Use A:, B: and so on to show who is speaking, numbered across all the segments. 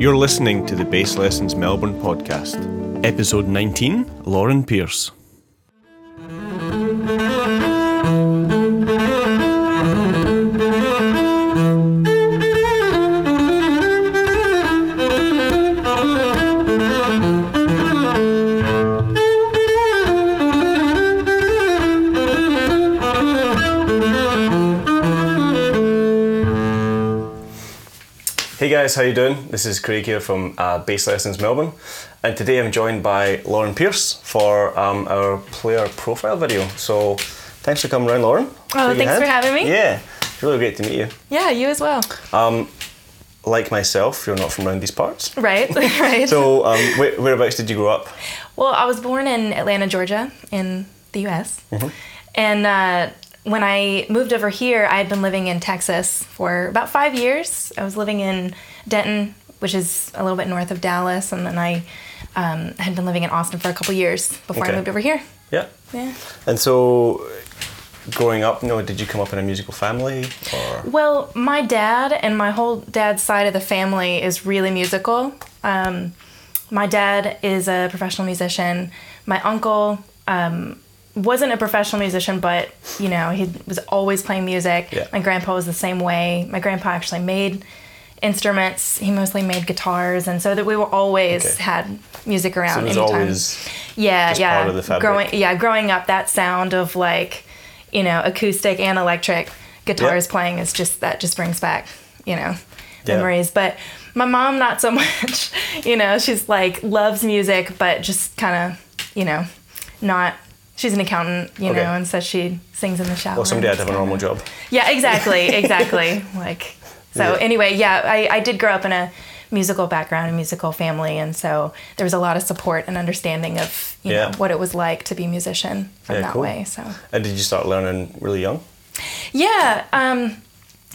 A: You're listening to the Bass Lessons Melbourne podcast, episode 19 Lauren Pierce. Guys, how you doing? This is Craig here from uh, Bass Lessons Melbourne, and today I'm joined by Lauren Pierce for um, our player profile video. So, thanks for coming around, Lauren.
B: Oh, thanks for having me.
A: Yeah, it's really great to meet you.
B: Yeah, you as well.
A: Like myself, you're not from around these parts.
B: Right, right.
A: So, um, where, whereabouts did you grow up?
B: well, I was born in Atlanta, Georgia, in the U.S.
A: Mm-hmm.
B: And uh, when I moved over here, I had been living in Texas for about five years. I was living in Denton, which is a little bit north of Dallas, and then I um, had been living in Austin for a couple years before
A: Okay.
B: I moved over here.
A: Yeah.
B: Yeah.
A: And so, growing up, you know, did you come up in a musical family or?
B: Well, my dad and my whole dad's side of the family is really musical. Um, my dad is a professional musician. My uncle um, wasn't a professional musician, but you know he was always playing music.
A: Yeah.
B: My grandpa was the same way. My grandpa actually made instruments. He mostly made guitars, and so that we were always
A: Okay.
B: had music around.
A: So it always
B: yeah, yeah.
A: part of the.
B: Growing, yeah, growing up, that sound of like, you know, acoustic and electric guitars
A: Yeah.
B: playing is just that just brings back, you know,
A: Yeah.
B: memories. But my mom, not so much. you know, she's like loves music, but just kind of, you know, not. She's an accountant, you
A: Okay.
B: know, and so she sings in the shower.
A: well, somebody had
B: and
A: to have a normal job.
B: yeah, exactly, exactly. like, so
A: Yeah.
B: anyway, yeah, I, I did grow up in a musical background, a musical family, and so there was a lot of support and understanding of you
A: Yeah.
B: know what it was like to be a musician from
A: Yeah,
B: that
A: cool.
B: way. So
A: And did you start learning really young?
B: yeah, um,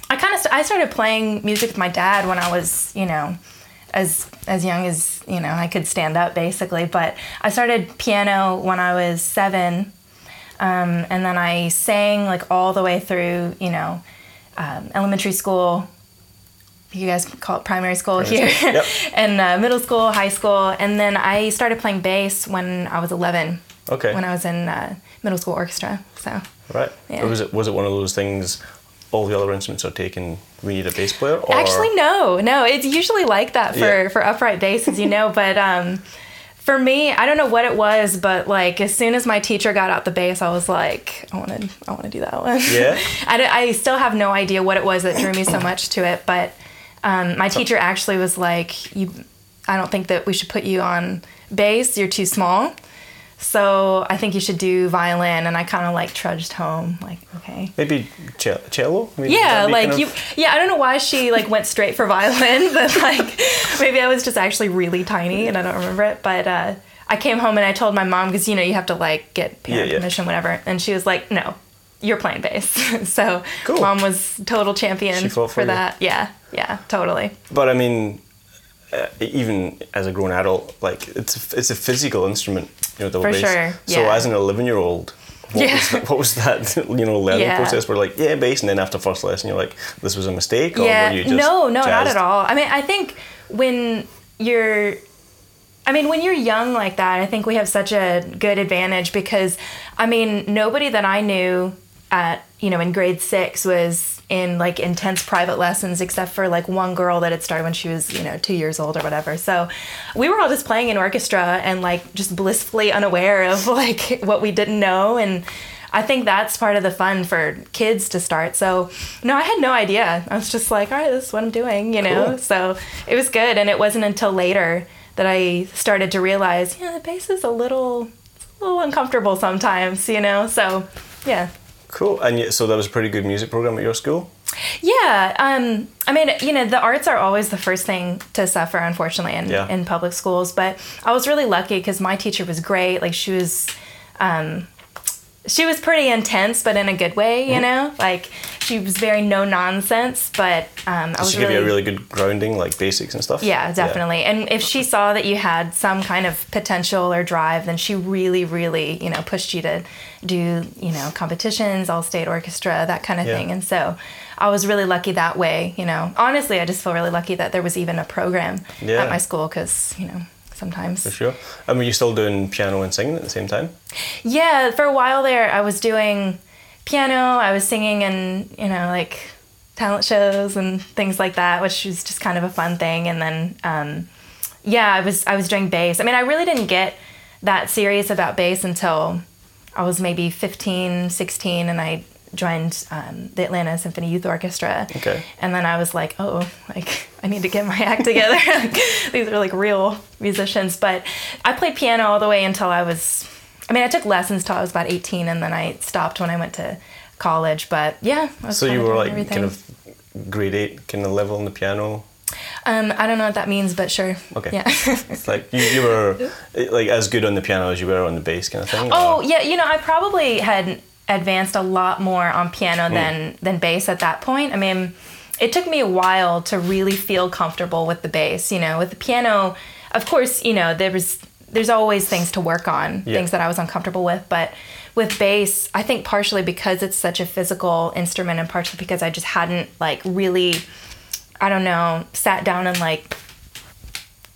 B: I kind of st- I started playing music with my dad when I was you know as as young as you know I could stand up basically. But I started piano when I was seven, um, and then I sang like all the way through you know um, elementary school. You guys call it primary school
A: Primary
B: here,
A: school, yep.
B: and uh, middle school, high school, and then I started playing bass when I was eleven.
A: Okay.
B: When I was in uh, middle school orchestra, so.
A: Right.
B: Yeah.
A: Was it was it one of those things? All the other instruments are taken. We need a bass player. Or
B: Actually, no, no. It's usually like that for
A: Yeah.
B: for upright bass, as you know. But um, for me, I don't know what it was, but like as soon as my teacher got out the bass, I was like, I want to, I want to do that one.
A: Yeah?
B: I, I still have no idea what it was that drew me so much to it, but um, my teacher actually was like, you, I don't think that we should put you on bass. You're too small. So I think you should do violin, and I kind of like trudged home, like okay.
A: maybe ce- cello. Maybe
B: Yeah, like
A: kind
B: you. Yeah, I don't know why she like went straight for violin, but like maybe I was just actually really tiny and I don't remember it. But uh, I came home and I told my mom because you know you have to like get parent
A: Yeah, yeah.
B: permission, whatever, and she was like, "No, you're playing bass." so
A: Cool.
B: mom was total champion
A: for you.
B: that. Yeah, yeah, totally.
A: But I mean, uh, even as a grown adult, like it's a, it's a physical instrument. You know, the
B: For
A: bass.
B: sure,
A: So
B: yeah.
A: as an eleven year old. What,
B: Yeah.
A: was that, what was that, you know, learning
B: Yeah.
A: process? Where like, yeah, bass, and then after first lesson, you're like, this was a mistake, or
B: yeah,
A: were you just
B: no, no, not at all. I mean, I think when you're I mean, when you're young like that, I think we have such a good advantage because, I mean, nobody that I knew at, you know, in grade six was in like intense private lessons except for like one girl that had started when she was, you know, two years old or whatever. So we were all just playing in orchestra and like just blissfully unaware of like what we didn't know. And I think that's part of the fun for kids to start. So, no, I had no idea. I was just like, all right, this is what I'm doing, you know?
A: Cool.
B: So it was good. And it wasn't until later that I started to realize, yeah, the bass is a little, it's a little uncomfortable sometimes, you know? So, yeah.
A: Cool. And yet, so that was a pretty good music program at your school.
B: Yeah, um, I mean, you know, the arts are always the first thing to suffer, unfortunately, in,
A: Yeah.
B: in public schools. But I was really lucky because my teacher was great. Like, she was, um, she was pretty intense, but in a good way, you know. Like she was very no nonsense, but um, I was
A: she give
B: really
A: you a really good grounding, like basics and stuff?
B: yeah, definitely. And if she saw that you had some kind of potential or drive, then she really, really, you know, pushed you to do, you know, competitions, all state orchestra, that kind of
A: Yeah.
B: thing. And so I was really lucky that way, you know. Honestly, I just feel really lucky that there was even a program
A: Yeah.
B: at my school because, you know, sometimes.
A: For sure. And were you still doing piano and singing at the same time?
B: Yeah, for a while there, I was doing piano. I was singing in, you know, like talent shows and things like that, which was just kind of a fun thing. And then, um, yeah, I was I was doing bass. I mean, I really didn't get that serious about bass until I was maybe 15, 16, and I joined um, the Atlanta Symphony Youth Orchestra.
A: Okay.
B: And then I was like, oh, like I need to get my act together. These are like real musicians. But I played piano all the way until I was, I mean, I took lessons till I was about 18 and then I stopped when I went to college. But yeah. I was
A: So you were like
B: everything.
A: kind of grade eight kind of level on the piano.
B: Um, I don't know what that means, but sure.
A: Okay.
B: Yeah.
A: It's like you, you were like as good on the piano as you were on the bass kind of thing.
B: Oh
A: or-
B: yeah, you know, I probably had advanced a lot more on piano than than bass at that point. I mean, it took me a while to really feel comfortable with the bass. You know, with the piano, of course, you know there was there's always things to work on,
A: Yeah.
B: things that I was uncomfortable with, but with bass, I think partially because it's such a physical instrument, and partially because I just hadn't like really, I don't know, sat down and like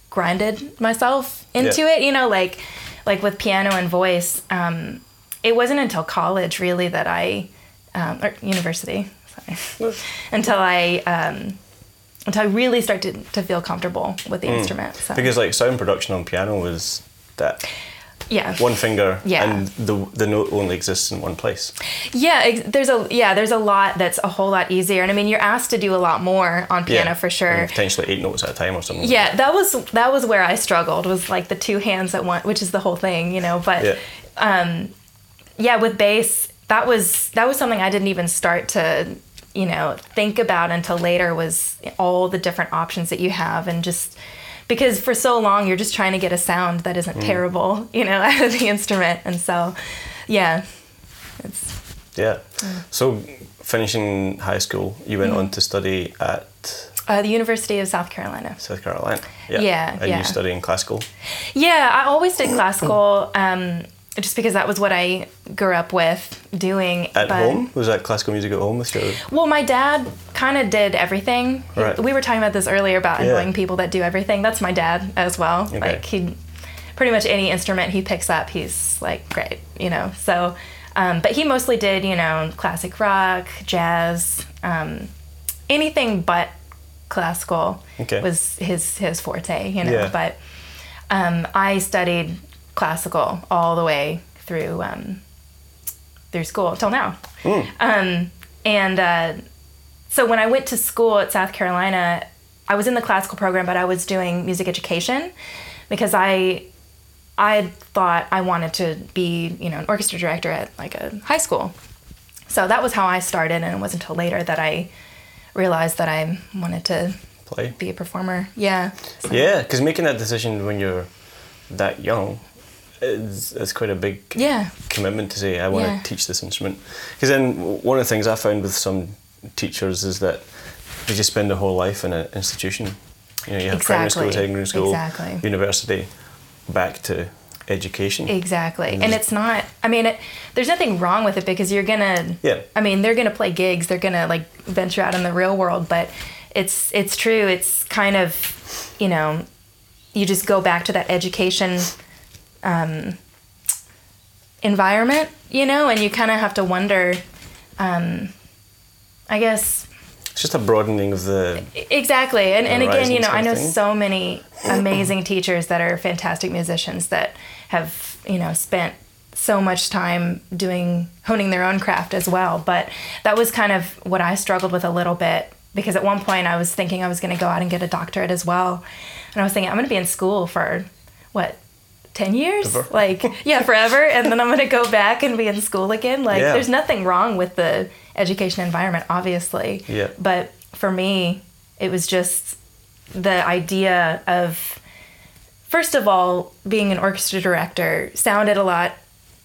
B: grinded myself into
A: Yeah.
B: it you know like like with piano and voice um it wasn't until college really that i um, or university sorry until i um until i really started to feel comfortable with the instrument so
A: Mm. Because like sound production on piano was that
B: yeah
A: one finger
B: Yeah.
A: and the the note only exists in one place.
B: yeah there's a yeah there's a lot that's a whole lot easier and i mean you're asked to do a lot more on piano
A: yeah,
B: for sure
A: and potentially eight notes at a time or something.
B: Yeah, that was that was where I struggled. Was like the two hands at one, which is the whole thing, you know. But
A: Yeah.
B: um, yeah, with bass, that was that was something I didn't even start to you know think about until later. Was all the different options that you have, and just because for so long you're just trying to get a sound that isn't terrible, you know, out of the instrument, and so yeah, it's
A: Yeah.
B: Mm.
A: So finishing high school, you went on to study at
B: uh, the University of South Carolina.
A: South Carolina.
B: Yeah,
A: And
B: yeah.
A: you studying classical.
B: Yeah, I always did classical, um, just because that was what I grew up with doing.
A: At
B: but-
A: home? Was that classical music at home with your
B: Well, my dad kind of did everything.
A: Right.
B: We were talking about this earlier about
A: Yeah.
B: annoying people that do everything. That's my dad as well.
A: Okay.
B: Like he, pretty much any instrument he picks up, he's like great, you know. So, um, but he mostly did, you know, classic rock, jazz, um, anything but classical
A: Okay.
B: was his his forte, you know.
A: Yeah.
B: But um, I studied classical all the way through um, through school till now.
A: Hmm.
B: Um, and uh, so when I went to school at South Carolina, I was in the classical program, but I was doing music education because I I thought I wanted to be you know an orchestra director at like a high school. So that was how I started, and it wasn't until later that I realized that I wanted to
A: play?
B: be a performer. Yeah. So-
A: Yeah, because making that decision when you're that young is, is quite a big
B: Yeah.
A: commitment to say, I want
B: Yeah.
A: to teach this instrument. Because then one of the things I found with some teachers is that they just spend their whole life in an institution. You know, you have primary school, secondary school,
B: Exactly.
A: university, back to education.
B: Exactly. And it's not, I mean, it, there's nothing wrong with it because you're going to,
A: Yeah.
B: I mean, they're going to play gigs, they're going to like venture out in the real world, but it's, it's true. It's kind of, you know, you just go back to that education um, environment, you know, and you kind of have to wonder, um, I guess,
A: It's just a broadening of the.
B: Exactly. And, and again, you know, I know
A: thing.
B: so many amazing teachers that are fantastic musicians that have, you know, spent so much time doing honing their own craft as well. But that was kind of what I struggled with a little bit because at one point I was thinking I was going to go out and get a doctorate as well. And I was thinking I'm going to be in school for what 10 years? Like, yeah, forever. And then I'm going to go back and be in school again. Like,
A: Yeah.
B: there's nothing wrong with the education environment, obviously.
A: Yeah.
B: But for me, it was just the idea of, first of all, being an orchestra director sounded a lot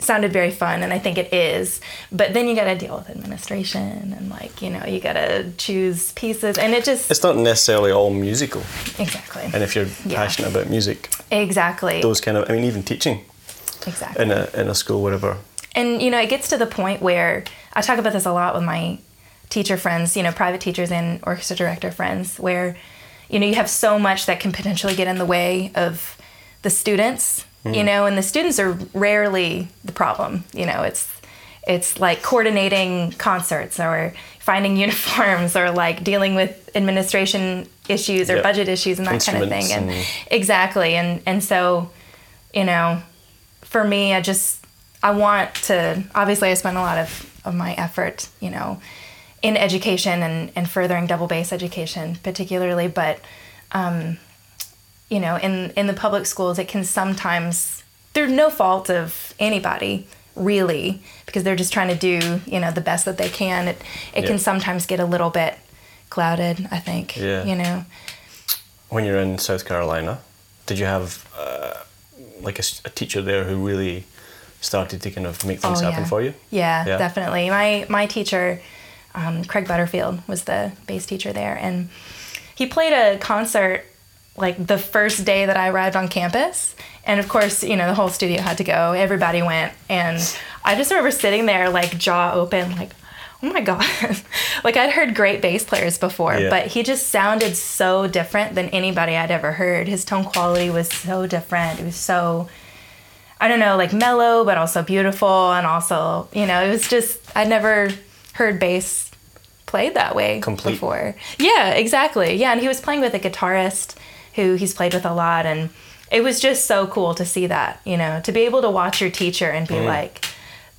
B: sounded very fun and I think it is. But then you got to deal with administration and like, you know, you got to choose pieces and it just
A: It's not necessarily all musical.
B: exactly.
A: And if you're
B: Yeah.
A: passionate about music,
B: Exactly.
A: those kind of, I mean, even teaching
B: exactly.
A: in a, in a school, whatever.
B: and you know it gets to the point where i talk about this a lot with my teacher friends you know private teachers and orchestra director friends where you know you have so much that can potentially get in the way of the students you know and the students are rarely the problem you know it's it's like coordinating concerts or finding uniforms or like dealing with administration issues or
A: Yep.
B: budget issues and that kind of thing and
A: Instruments
B: exactly and and so you know for me i just i want to obviously i spend a lot of, of my effort you know in education and, and furthering double bass education particularly but um, you know in in the public schools it can sometimes through no fault of anybody really because they're just trying to do you know the best that they can it it
A: Yeah.
B: can sometimes get a little bit clouded i think
A: Yeah.
B: you know
A: When you're in South Carolina, did you have uh, like a teacher there who really started to kind of make things
B: Oh,
A: happen
B: yeah.
A: for you?
B: Yeah,
A: Yeah.
B: definitely. My my teacher, um, Craig Butterfield, was the bass teacher there, and he played a concert like the first day that I arrived on campus. And of course, you know, the whole studio had to go. Everybody went, and I just remember sitting there like jaw open, like. Oh my god! like I'd heard great bass players before,
A: Yeah.
B: but he just sounded so different than anybody I'd ever heard. His tone quality was so different. It was so I don't know, like mellow, but also beautiful, and also, you know, it was just I'd never heard bass played that way
A: Complete.
B: before. Yeah, exactly. Yeah, and he was playing with a guitarist who he's played with a lot, and it was just so cool to see that, you know, to be able to watch your teacher and
A: Mm.
B: be like,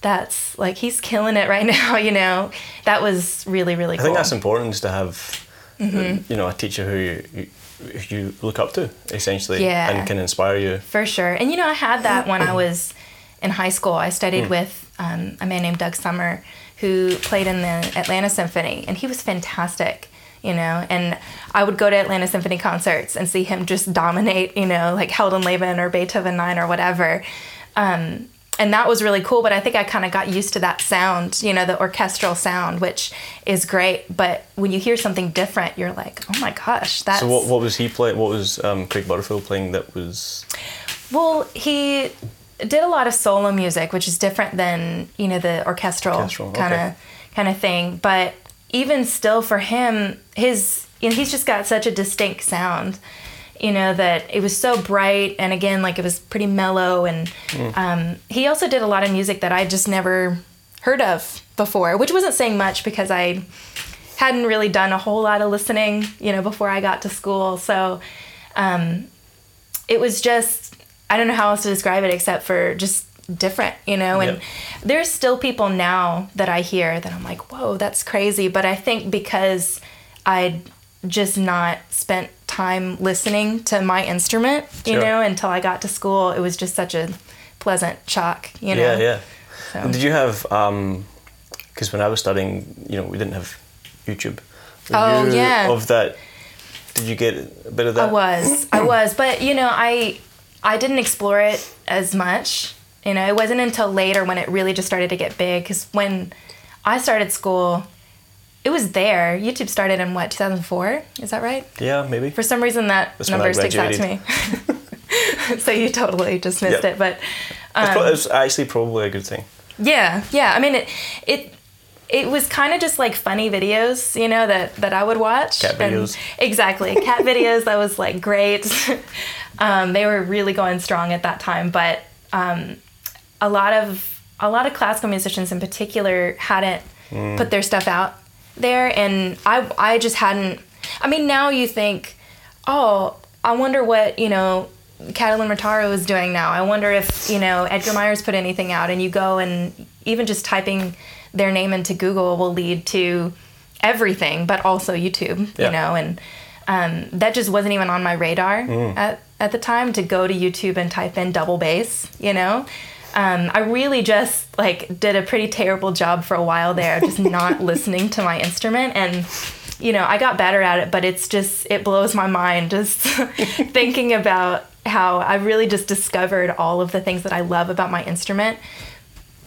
B: "That's like he's killing it right now," you know. That was really really cool.
A: I think that's important is to have,
B: Mm-hmm.
A: uh, you know, a teacher who who you look up to, essentially,
B: Yeah.
A: and can inspire you.
B: For sure. And you know, I had that when I was in high school. I studied with um, a man named Doug Sommer who played in the Atlanta Symphony, and he was fantastic, you know. And I would go to Atlanta Symphony concerts and see him just dominate, you know, like Heldenleben or Beethoven 9 or whatever. Um, and that was really cool, but I think I kind of got used to that sound, you know, the orchestral sound, which is great. But when you hear something different, you're like, oh my gosh, that's.
A: So what, what was he playing? What was um, Craig Butterfield playing that was?
B: Well, he did a lot of solo music, which is different than you know the orchestral kind of kind of thing. But even still, for him, his you know, he's just got such a distinct sound. You know that it was so bright, and again, like it was pretty mellow. And
A: Mm.
B: um, he also did a lot of music that I just never heard of before, which wasn't saying much because I hadn't really done a whole lot of listening, you know, before I got to school. So um, it was just I don't know how else to describe it except for just different, you know. And
A: Yeah.
B: there's still people now that I hear that I'm like, whoa, that's crazy. But I think because I'd just not spent time listening to my instrument, you
A: Sure.
B: know, until I got to school, it was just such a pleasant shock, you know.
A: Yeah, yeah.
B: So-
A: And did you have? Um, because when I was studying, you know, we didn't have YouTube. Were
B: Oh, yeah.
A: Of that, did you get a bit of that?
B: I was, I was, but you know, I I didn't explore it as much. You know, it wasn't until later when it really just started to get big. Because when I started school, it was there. YouTube started in what 2004? Is that right?
A: Yeah, maybe.
B: For some reason, that
A: That's
B: number sticks out to me. so you totally just missed
A: Yep.
B: it, but um,
A: pro- it's actually probably a good thing.
B: yeah, yeah. I mean, it it it was kind of just like funny videos, you know, that that I would watch.
A: Cat
B: And-
A: videos.
B: exactly, cat videos. That was like great. um, they were really going strong at that time, but um, a lot of a lot of classical musicians in particular hadn't
A: Mm.
B: put their stuff out there, and I I just hadn't. I mean, now you think, oh, I wonder what you know. Catalin Rotaru is doing now. I wonder if you know Edgar Myers put anything out, and you go and even just typing their name into Google will lead to everything, but also YouTube.
A: Yeah.
B: You know, and um, that just wasn't even on my radar at at the time to go to YouTube and type in double bass. You know, um, I really just like did a pretty terrible job for a while there, just not listening to my instrument and. You know, I got better at it, but it's just it blows my mind just thinking about how I really just discovered all of the things that I love about my instrument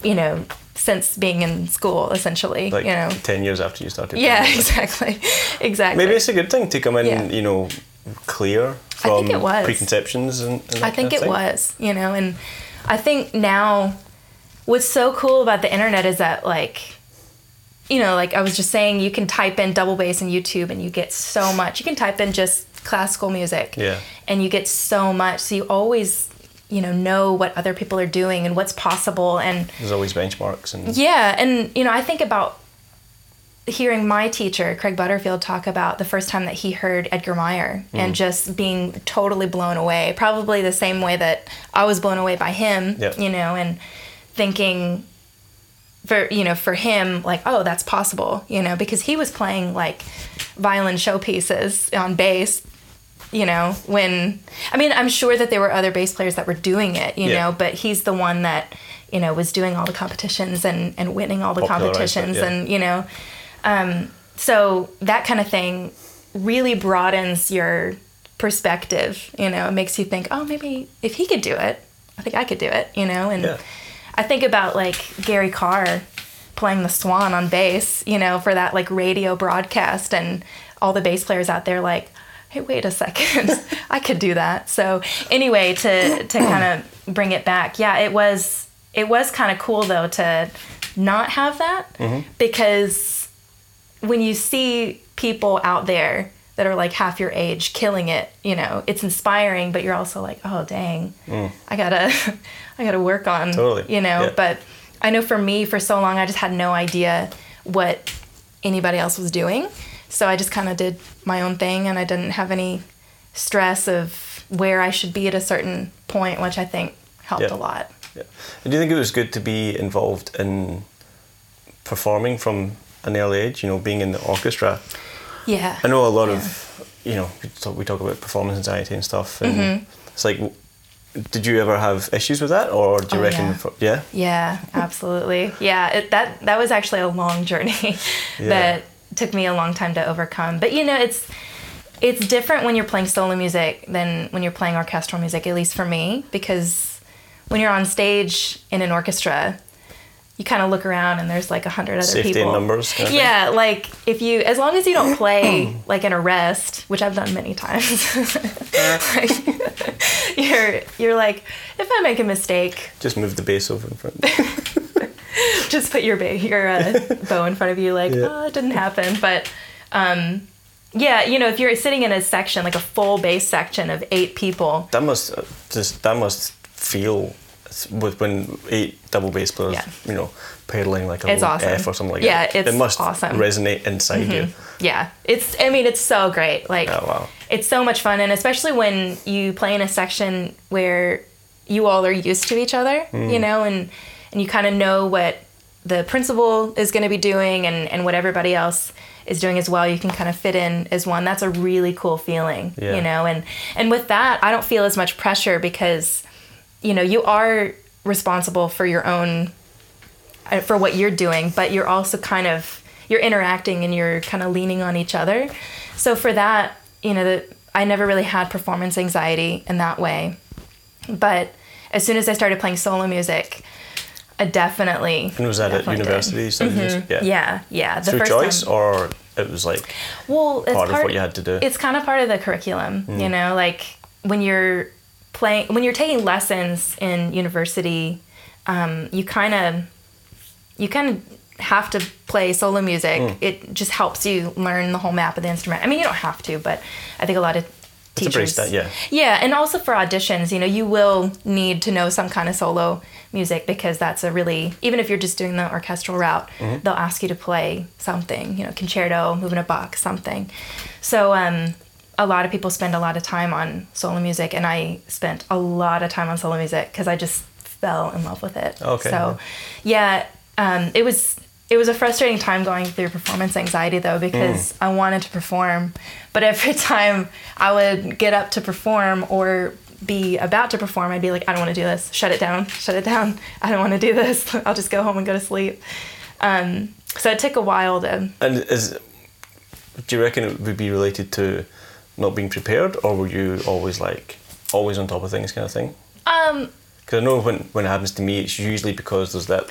B: you know, since being in school, essentially.
A: Like
B: you know.
A: ten years after you started.
B: Yeah, exactly, exactly.
A: Maybe it's a good thing to come in,
B: Yeah.
A: you know, clear
B: I
A: from
B: think it was.
A: preconceptions and. and that
B: I think it
A: thing.
B: was, you know, and I think now what's so cool about the internet is that like you know, like I was just saying you can type in double bass in YouTube and you get so much. You can type in just classical music.
A: Yeah.
B: And you get so much. So you always, you know, know what other people are doing and what's possible and
A: There's always benchmarks and.
B: yeah, and you know, I think about hearing my teacher, Craig Butterfield, talk about the first time that he heard Edgar Meyer
A: Mm.
B: and just being totally blown away. Probably the same way that I was blown away by him,
A: Yep.
B: you know, and thinking for you know for him like oh that's possible you know because he was playing like violin showpieces on bass you know when i mean i'm sure that there were other bass players that were doing it you
A: Yeah.
B: know but he's the one that you know was doing all the competitions and and winning all the competitions
A: yeah.
B: and you know um so that kind of thing really broadens your perspective you know it makes you think oh maybe if he could do it i think i could do it you know and
A: Yeah.
B: I think about like Gary Karr playing the Swan on bass, you know, for that like radio broadcast, and all the bass players out there like, hey, wait a second, I could do that. So anyway, to to kind of bring it back, yeah, it was it was kind of cool though to not have that because when you see people out there that are like half your age killing it, you know, it's inspiring, but you're also like, oh dang, mm. I gotta, I gotta work on,
A: Totally,
B: you know.
A: yeah.
B: But I know for me, for so long, I just had no idea what anybody else was doing, so I just kind of did my own thing, and I didn't have any stress of where I should be at a certain point, which I think helped
A: Yeah.
B: a lot.
A: Yeah. And do you think it was good to be involved in performing from an early age? You know, being in the orchestra.
B: Yeah.
A: I know a lot of, you know, we talk, we talk about performance anxiety and stuff, and
B: Mm-hmm.
A: it's like, did you ever have issues with that, or do you
B: Oh,
A: reckon?
B: yeah.
A: For, yeah.
B: Yeah, absolutely. Yeah, it, that that was actually a long journey that took me a long time to overcome. But you know, it's it's different when you're playing solo music than when you're playing orchestral music, at least for me, because when you're on stage in an orchestra, you kind of look around and there's like a hundred other
A: Safety
B: people.
A: numbers kind of thing.
B: yeah, like if you, as long as you don't play like an arrest, which I've done many times, like, you're you're like, if I make a mistake,
A: Just move the bass over in front.
B: just put your ba- your uh, bow in front of you like
A: Yeah.
B: oh it didn't happen but um yeah you know if you're sitting in a section like a full bass section of eight people
A: that must uh, just that must feel with when eight double bass players,
B: Yeah.
A: you know, pedaling like a
B: It's awesome.
A: F or something like
B: Yeah,
A: that.
B: it's
A: it must
B: awesome.
A: resonate inside you.
B: yeah it's i mean it's so great like
A: Oh wow.
B: it's so much fun and especially when you play in a section where you all are used to each other
A: Mm.
B: you know and and you kind of know what the principal is going to be doing and and what everybody else is doing as well you can kind of fit in as one that's a really cool feeling
A: Yeah.
B: you know and and with that i don't feel as much pressure because you know you are responsible for your own uh, for what you're doing but you're also kind of you're interacting and you're kind of leaning on each other so for that you know that i never really had performance anxiety in that way but as soon as i started playing solo music i definitely
A: And was that at university? music? Yeah.
B: yeah yeah the
A: Through
B: first
A: choice,
B: time-
A: or it was like
B: well it's
A: part of what you had to do?
B: it's kind of part of the curriculum
A: Mm.
B: you know like when you're playing when you're taking lessons in university um, you kind of you kind of have to play solo music
A: Mm.
B: it just helps you learn the whole map of the instrument i mean you don't have to but i think a lot of teachers
A: yeah.
B: yeah and also for auditions you know you will need to know some kind of solo music because that's a really even if you're just doing the orchestral route
A: Mm-hmm.
B: they'll ask you to play something you know concerto moving a box something so um a lot of people spend a lot of time on solo music and i spent a lot of time on solo music because i just fell in love with it
A: Okay.
B: so yeah um, it was it was a frustrating time going through performance anxiety though because I wanted to perform, but every time I would get up to perform or be about to perform, I'd be like, I don't want to do this. Shut it down. Shut it down. I don't want to do this. I'll just go home and go to sleep. Um, so it took a while to.
A: And is do you reckon it would be related to not being prepared, or were you always like always on top of things kind of thing?
B: Um,
A: Because I know when when it happens to me, it's usually because there's that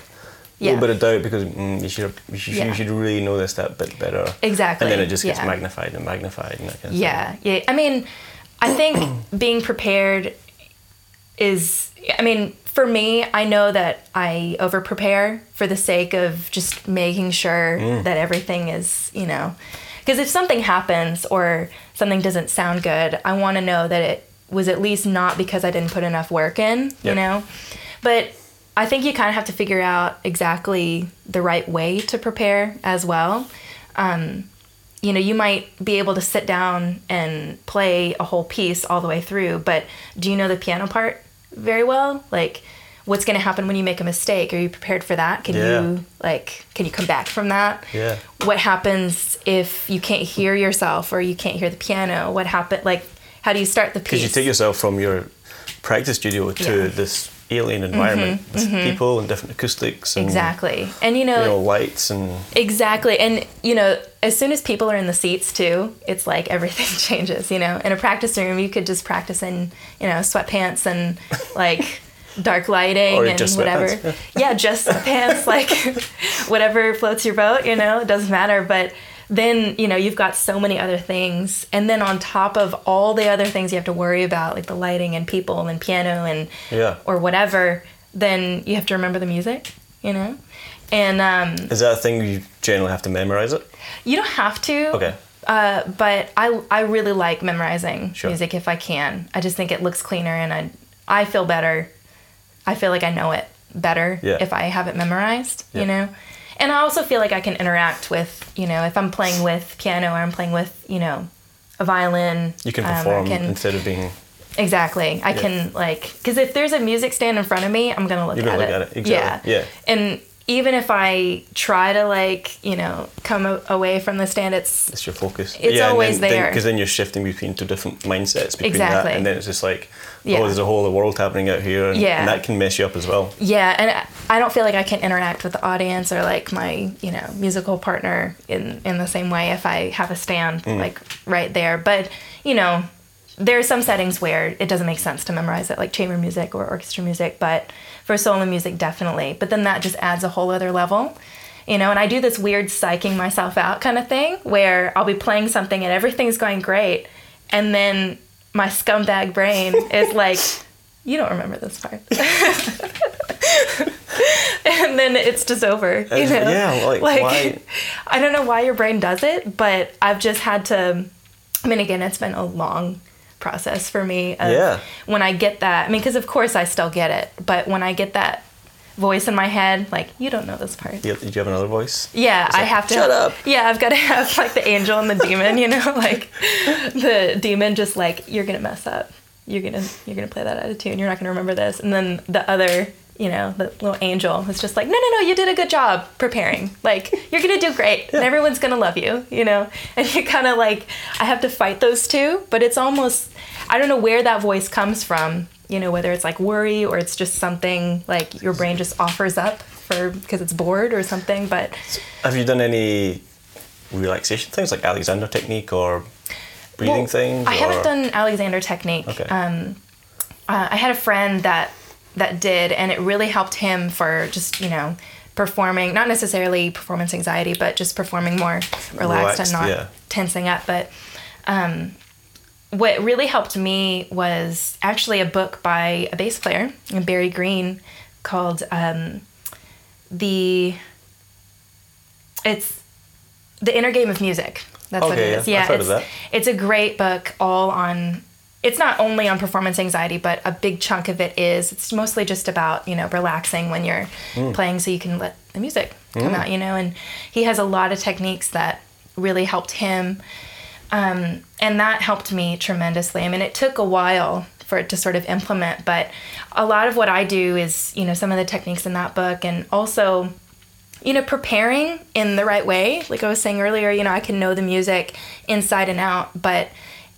B: Yeah.
A: little bit of doubt because mm, you should you should,
B: Yeah.
A: you should really know this that bit better.
B: Exactly,
A: And then it just gets
B: yeah.
A: magnified and magnified and that kind of
B: Yeah, yeah. I mean, I think being prepared is. I mean, for me, I know that I over prepare for the sake of just making sure
A: Mm.
B: that everything is, you know, because if something happens or something doesn't sound good, I want to know that it was at least not because I didn't put enough work in,
A: Yeah.
B: you know. But I think you kind of have to figure out exactly the right way to prepare as well Um, you know, you might be able to sit down and play a whole piece all the way through, but do you know the piano part very well? Like, what's going to happen when you make a mistake? Are you prepared for that? Can
A: Yeah.
B: you, like, can you come back from that?
A: Yeah.
B: What happens if you can't hear yourself or you can't hear the piano? What happened? Like, how do you start the piece?
A: Because you take yourself from your practice studio to
B: Yeah. Mm-hmm,
A: this alien environment with people and different acoustics and
B: exactly. And, you know,
A: you know lights and
B: Exactly. And, you know, as soon as people are in the seats too, it's like everything changes, you know. In a practice room, you could just practice in, you know, sweatpants and like dark lighting and whatever.
A: sweatpants.
B: yeah, just pants, like whatever floats your boat, you know, it doesn't matter. But then, you know, you've got so many other things. And then on top of all the other things you have to worry about, like the lighting and people and piano and
A: Yeah.
B: or whatever, then you have to remember the music, you know? And um,
A: is that a thing you generally have to memorize it?
B: you don't have to.
A: Okay.
B: Uh, but I I really like memorizing
A: Sure.
B: music if I can. I just think it looks cleaner and I I feel better. I feel like I know it better
A: Yeah.
B: if I have it memorized,
A: Yeah.
B: you know? And I also feel like I can interact with, you know, if I'm playing with piano or I'm playing with, you know, a violin.
A: You can
B: um,
A: perform
B: can-
A: instead of being
B: Exactly. I can like because if there's a music stand in front of me, I'm gonna look, at it.
A: You're gonna
B: at,
A: look
B: it.
A: at it, exactly, yeah.
B: And even if I try to like you know come a- away from the stand, it's
A: it's your focus.
B: It's always there.
A: Because then, you're shifting between two different mindsets between
B: Exactly.
A: that, and then it's just like,
B: Yeah.
A: oh, there's a whole other world happening out here, and,
B: Yeah.
A: and that can mess you up as well.
B: yeah, and I- I don't feel like I can interact with the audience or like my you know musical partner in in the same way if I have a stand
A: Mm.
B: like right there. But you know. There are some settings where it doesn't make sense to memorize it, like chamber music or orchestra music, but for solo music, definitely. But then that just adds a whole other level. you know and i do this weird psyching myself out kind of thing where i'll be playing something and everything's going great and then my scumbag brain is like you don't remember this part and then it's just over you know
A: yeah, like, why-
B: i don't know why your brain does it but i've just had to i mean again it's been a long process for me
A: Yeah.
B: when i get that i mean because of course i still get it but when i get that voice in my head like you don't know this part
A: Do you, did you have another voice?
B: yeah, I
A: like,
B: have to.
A: "Shut up."
B: Yeah, I've got to have like the angel and the demon. You know, like the demon just like you're gonna mess up. You're gonna you're gonna play that out of tune. You're not gonna remember this. And then the other, you know, the little angel is just like, no, no, no, you did a good job preparing. Like you're gonna do great, and everyone's gonna love you. You know, and you kind of like I have to fight those two, but it's almost I don't know where that voice comes from. You know, whether it's like worry or it's just something like your brain just offers up for because it's bored or something. But
A: Have you done any relaxation things like Alexander technique or breathing
B: Well,
A: things?
B: I haven't done Alexander technique.
A: Okay.
B: Um, uh, I had a friend that that did, and it really helped him for just you know performing, not necessarily performance anxiety, but just performing more relaxed,
A: Relaxed,
B: and not
A: yeah.
B: tensing up. But um, what really helped me was actually a book by a bass player, Barry Green, called um, the. It's the inner game of music. That's what it is.
A: yeah,
B: Yeah, it's, it's a great book, all on. It's not only on performance anxiety, but a big chunk of it is. It's mostly just about you know relaxing when you're
A: Hmm.
B: playing, so you can let the music come out. You know, and he has a lot of techniques that really helped him, um, and that helped me tremendously. I mean, it took a while for it to sort of implement, but a lot of what I do is you know some of the techniques in that book, and also you know, preparing in the right way. Like I was saying earlier, you know, I can know the music inside and out, but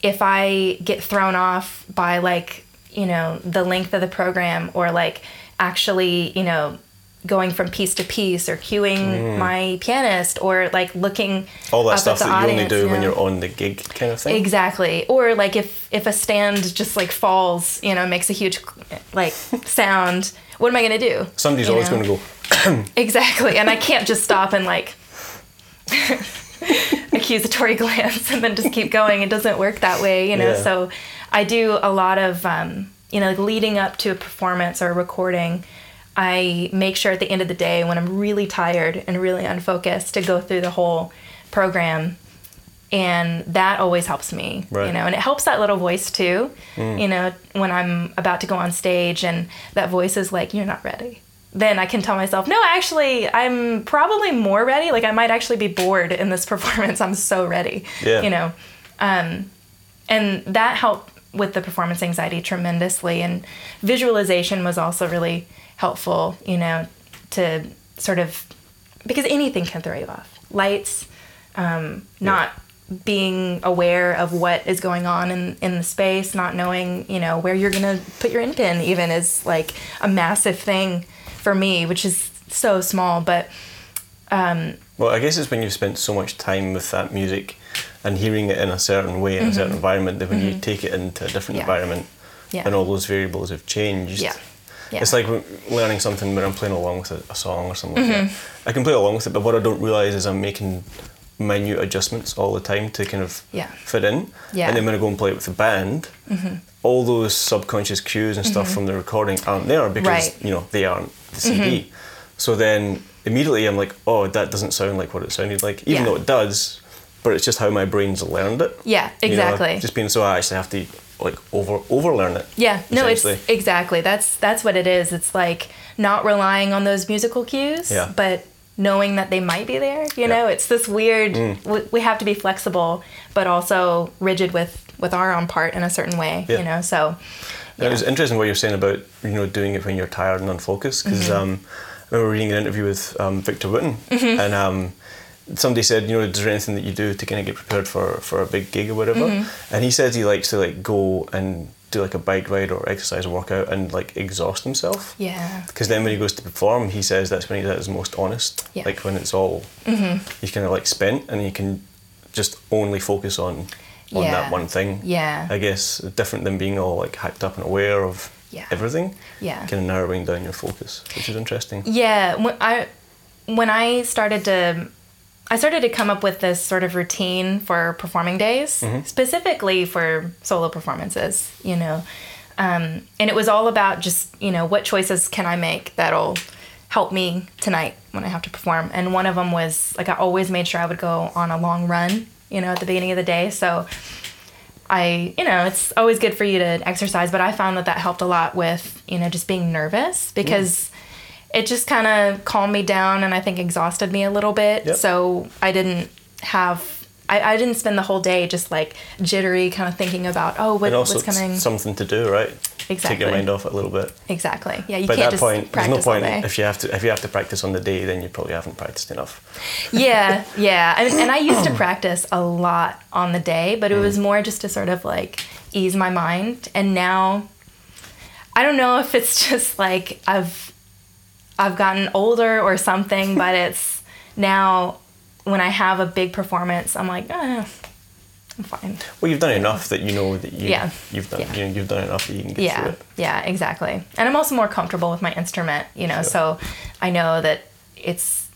B: if I get thrown off by like, you know, the length of the program or like actually, you know, going from piece to piece or cueing my pianist or like looking
A: Mm. All that stuff
B: at the
A: that you only do
B: you
A: when you're on the gig kind of thing.
B: Exactly. Or like if if a stand just like falls, you know, makes a huge like sound, what am I going to do?
A: Somebody's
B: You
A: always going to go,
B: Exactly. And I can't just stop and like accusatory glance and then just keep going. It doesn't work that way, you know.
A: Yeah.
B: So I do a lot of um, you know, like leading up to a performance or a recording. I make sure at the end of the day when I'm really tired and really unfocused to go through the whole program and that always helps me you know and it helps that little voice too you know when i'm about to go on stage and that voice is like you're not ready then i can tell myself no actually i'm probably more ready. Like i might actually be bored in this performance. I'm so ready
A: Yeah.
B: you know? Um, and that helped with the performance anxiety tremendously. And visualization was also really helpful you know to sort of because anything can throw you off. Lights um, not being aware of what is going on in, in the space not knowing you know where you're gonna put your end pin even is like a massive thing for me which is so small but
A: Well, I guess it's when you've spent so much time with that music and hearing it in a certain way in a certain environment that when you take it into a different
B: Mm-hmm. Yeah.
A: environment
B: Yeah.
A: and all those variables have changed.
B: Yeah. Yeah.
A: It's like learning something when I'm playing along with a, a song or something
B: Mm-hmm.
A: that. I can play along with it, but what I don't realise is I'm making minute adjustments all the time to kind of
B: Yeah.
A: fit in.
B: Yeah. Mm-hmm.
A: And then when I go and play it with the band, all those subconscious cues and stuff from the recording aren't there because,
B: Right. Mm-hmm.
A: you know, they aren't the CD. So then immediately I'm like, oh, that doesn't sound like what it sounded like, even
B: Yeah.
A: though it does, but it's just how my brain's learned it.
B: Yeah,
A: You know,
B: exactly.
A: just being so I actually have to like over overlearn it.
B: Yeah, no, it's exactly that's that's what it is. It's like not relying on those musical cues,
A: Yeah.
B: but knowing that they might be there. You
A: Yeah. Mm.
B: know, it's this weird. We, we have to be flexible, but also rigid with with our own part in a certain way.
A: Yeah.
B: You know, so
A: And It was interesting what you're saying about you know doing it when you're tired and unfocused because
B: Mm-hmm.
A: um, I remember reading an interview with um, Victor Wooten
B: Mm-hmm.
A: and um, somebody said you know is there anything that you do to kind of get prepared for for a big gig or whatever
B: Mm-hmm.
A: and he says he likes to like go and do like a bike ride or exercise or workout and like exhaust himself
B: yeah,
A: because then when he goes to perform he says that's when he's at his most honest
B: Yeah.
A: like when it's all Mhm. he's kind of like spent and he can just only focus on on
B: Yeah.
A: that one thing
B: Yeah.
A: I guess different than being all like hacked up and aware of
B: Yeah.
A: everything.
B: Yeah.
A: Kind of narrowing down your focus, which is interesting.
B: Yeah, when I when I started to I started to come up with this sort of routine for performing days, specifically for solo performances, you know. Um, and it was all about just, you know, what choices can I make that'll help me tonight when I have to perform. And one of them was like I always made sure I would go on a long run, you know, at the beginning of the day. So I, you know, it's always good for you to exercise, but I found that that helped a lot with, you know, just being nervous because it just kind of calmed me down and I think exhausted me a little bit.
A: Yep.
B: So I didn't have, I, I didn't spend the whole day just like jittery, kind of thinking about, oh, what, what's coming.
A: something to do, right?
B: Exactly.
A: Take your mind off it a little bit.
B: exactly. Yeah, you
A: But at
B: can't
A: that
B: just
A: point, there's no point if you have to if you have to practice on the day, then you probably haven't practiced enough.
B: yeah, yeah. And, and I used to practice a lot on the day, but it
A: Mm.
B: was more just to sort of like ease my mind. And now, I don't know if it's just like I've I've gotten older or something, but it's now when I have a big performance, I'm like, eh, I'm fine.
A: Well, you've done enough that you know that you
B: Yeah.
A: you've done
B: Yeah.
A: you know, you've done enough that you can get through it.
B: yeah, exactly. And I'm also more comfortable with my instrument, you know,
A: Sure.
B: so I know that it's.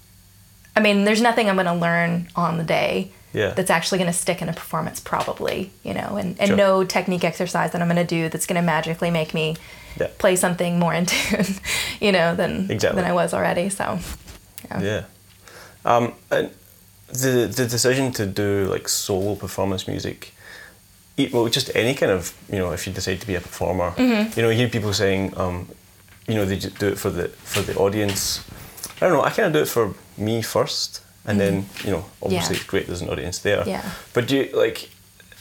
B: I mean, there's nothing I'm going to learn on the day
A: Yeah.
B: that's actually going to stick in a performance, probably, you know, and, and
A: Sure.
B: no technique exercise that I'm going to do that's going to magically make me
A: Yeah.
B: play something more in tune, you know, than
A: Exactly.
B: than I was already. So,
A: Yeah. Um, and the the decision to do like solo performance music, well, just any kind of you know, if you decide to be a performer,
B: Mm-hmm.
A: you know, you hear people saying, um, you know, they do it for the for the audience. I don't know. I kind of do it for me first, and then you know, obviously
B: Mm-hmm. Yeah.
A: it's great there's an audience there.
B: Yeah.
A: But do you like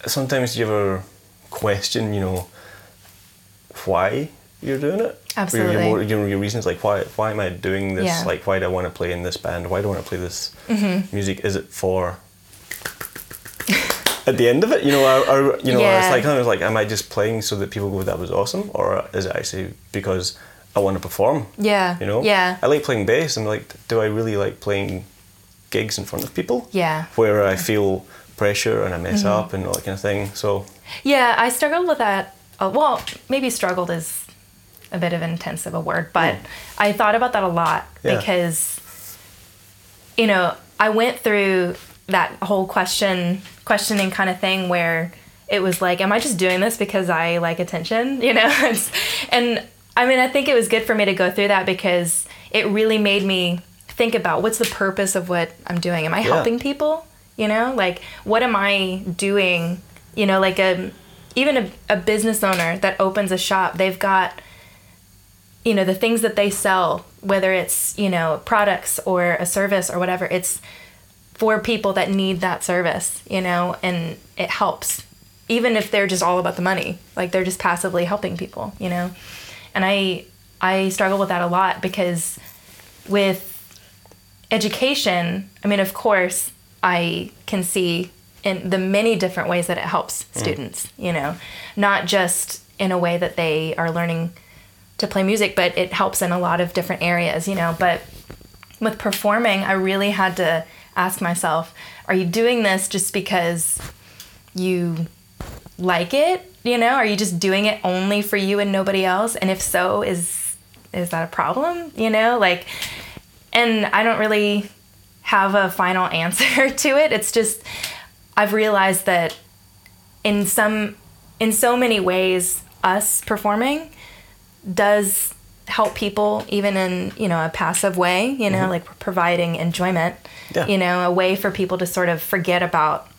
A: sometimes do you ever question, you know, why you're doing it? Your-
B: Absolutely.
A: Your, you know, your reasons like why why am I doing this?
B: Yeah.
A: Like why do I want to play in this band? Why do I want to play this
B: Mm-hmm.
A: music? Is it for at the end of it? You know, or, or you know,
B: Yeah.
A: it's like kind of like am I just playing so that people go that was awesome, or is it actually because I want to perform.
B: Yeah.
A: You know.
B: Yeah.
A: I like playing bass, and like, do I really like playing gigs in front of people?
B: Yeah.
A: Where I feel pressure and I mess
B: Mm-hmm.
A: up and all that kind of thing. So
B: Yeah, I struggled with that. Uh, well, maybe struggled is a bit of intense of a word, but I thought about that a lot
A: Yeah.
B: because, you know, I went through that whole question, questioning kind of thing where it was like, am I just doing this because I like attention? You know, and I mean, I think it was good for me to go through that because it really made me think about what's the purpose of what I'm doing. Am I
A: Yeah.
B: helping people? You know, like what am I doing? You know, like a even a, a business owner that opens a shop, they've got you know the things that they sell, whether it's you know products or a service or whatever. It's for people that need that service, you know, and it helps. Even if they're just all about the money, like they're just passively helping people, you know. And I I struggle with that a lot because with education, I mean, of course, I can see in the many different ways that it helps mm. students, you know, not just in a way that they are learning to play music, but it helps in a lot of different areas, you know. But with performing, I really had to ask myself, are you doing this just because you like it? You know, are you just doing it only for you and nobody else? And if so, is is that a problem? You know, like and I don't really have a final answer to it. It's just I've realized that in some in so many ways us performing does help people even in, you know, a passive way, you know, mm-hmm. like providing enjoyment.
A: Yeah.
B: You know, a way for people to sort of forget about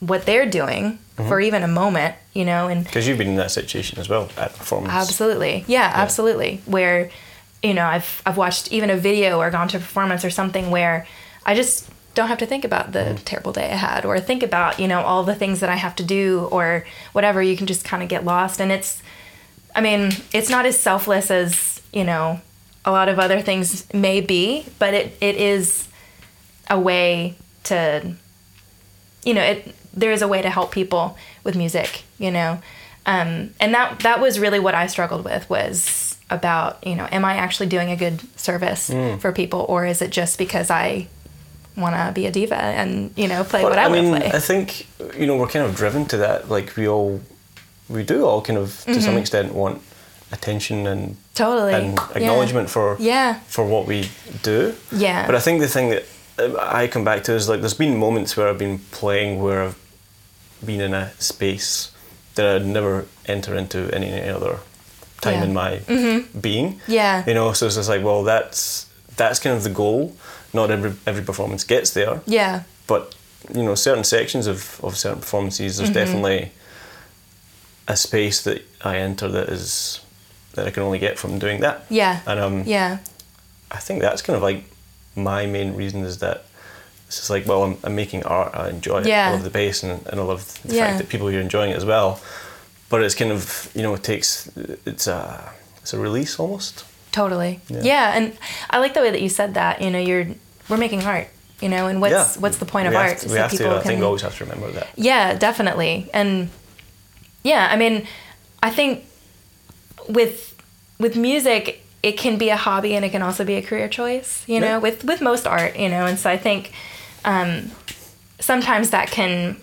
B: what they're doing mm-hmm. for even a moment, you know, and
A: because you've been in that situation as well at performance.
B: Absolutely. Yeah, absolutely. Where, you know, I've I've watched even a video or gone to a performance or something where I just don't have to think about the terrible day I had or think about, you know, all the things that I have to do or whatever. You can just kind of get lost and it's I mean, it's not as selfless as, you know, a lot of other things may be, but it, it is a way to you know, it there is a way to help people with music, you know. Um, and that that was really what I struggled with was about, you know, am I actually doing a good service
A: Mm.
B: for people or is it just because I want to be a diva and, you know, play
A: Well,
B: what I,
A: mean,
B: want to play?
A: I think you know we're kind of driven to that. Like we all, we do all kind of to some extent want attention and
B: totally.
A: and
B: Yeah.
A: acknowledgement for
B: Yeah.
A: for what we do.
B: Yeah.
A: But I think the thing that uh, I come back to is like there's been moments where I've been playing where I've been in a space that I'd never enter into any other time
B: Yeah.
A: in my being.
B: Yeah.
A: You know, so it's just like, well, that's that's kind of the goal. Not every every performance gets there,
B: Yeah.
A: but you know, certain sections of, of certain performances, there's
B: Mm-hmm.
A: definitely a space that I enter that is that I can only get from doing that.
B: Yeah.
A: And um,
B: Yeah.
A: I think that's kind of like my main reason is that it's just like, well, I'm, I'm making art, I enjoy it,
B: Yeah.
A: I love the bass, and, and I love the
B: Yeah.
A: fact that people are enjoying it as well. But it's kind of, you know, it takes, it's a, it's a release almost.
B: Totally.
A: Yeah.
B: Yeah. and I like the way that you said that. You know, you're we're making art. You know, and what's
A: yeah.
B: what's the point of art?
A: To, we have
B: people
A: to, I think
B: can-
A: we always have to remember that.
B: Yeah, definitely. And yeah, I mean, I think with with music, it can be a hobby and it can also be a career choice. You know,
A: Yeah.
B: with with most art, you know, and so I think um, sometimes that can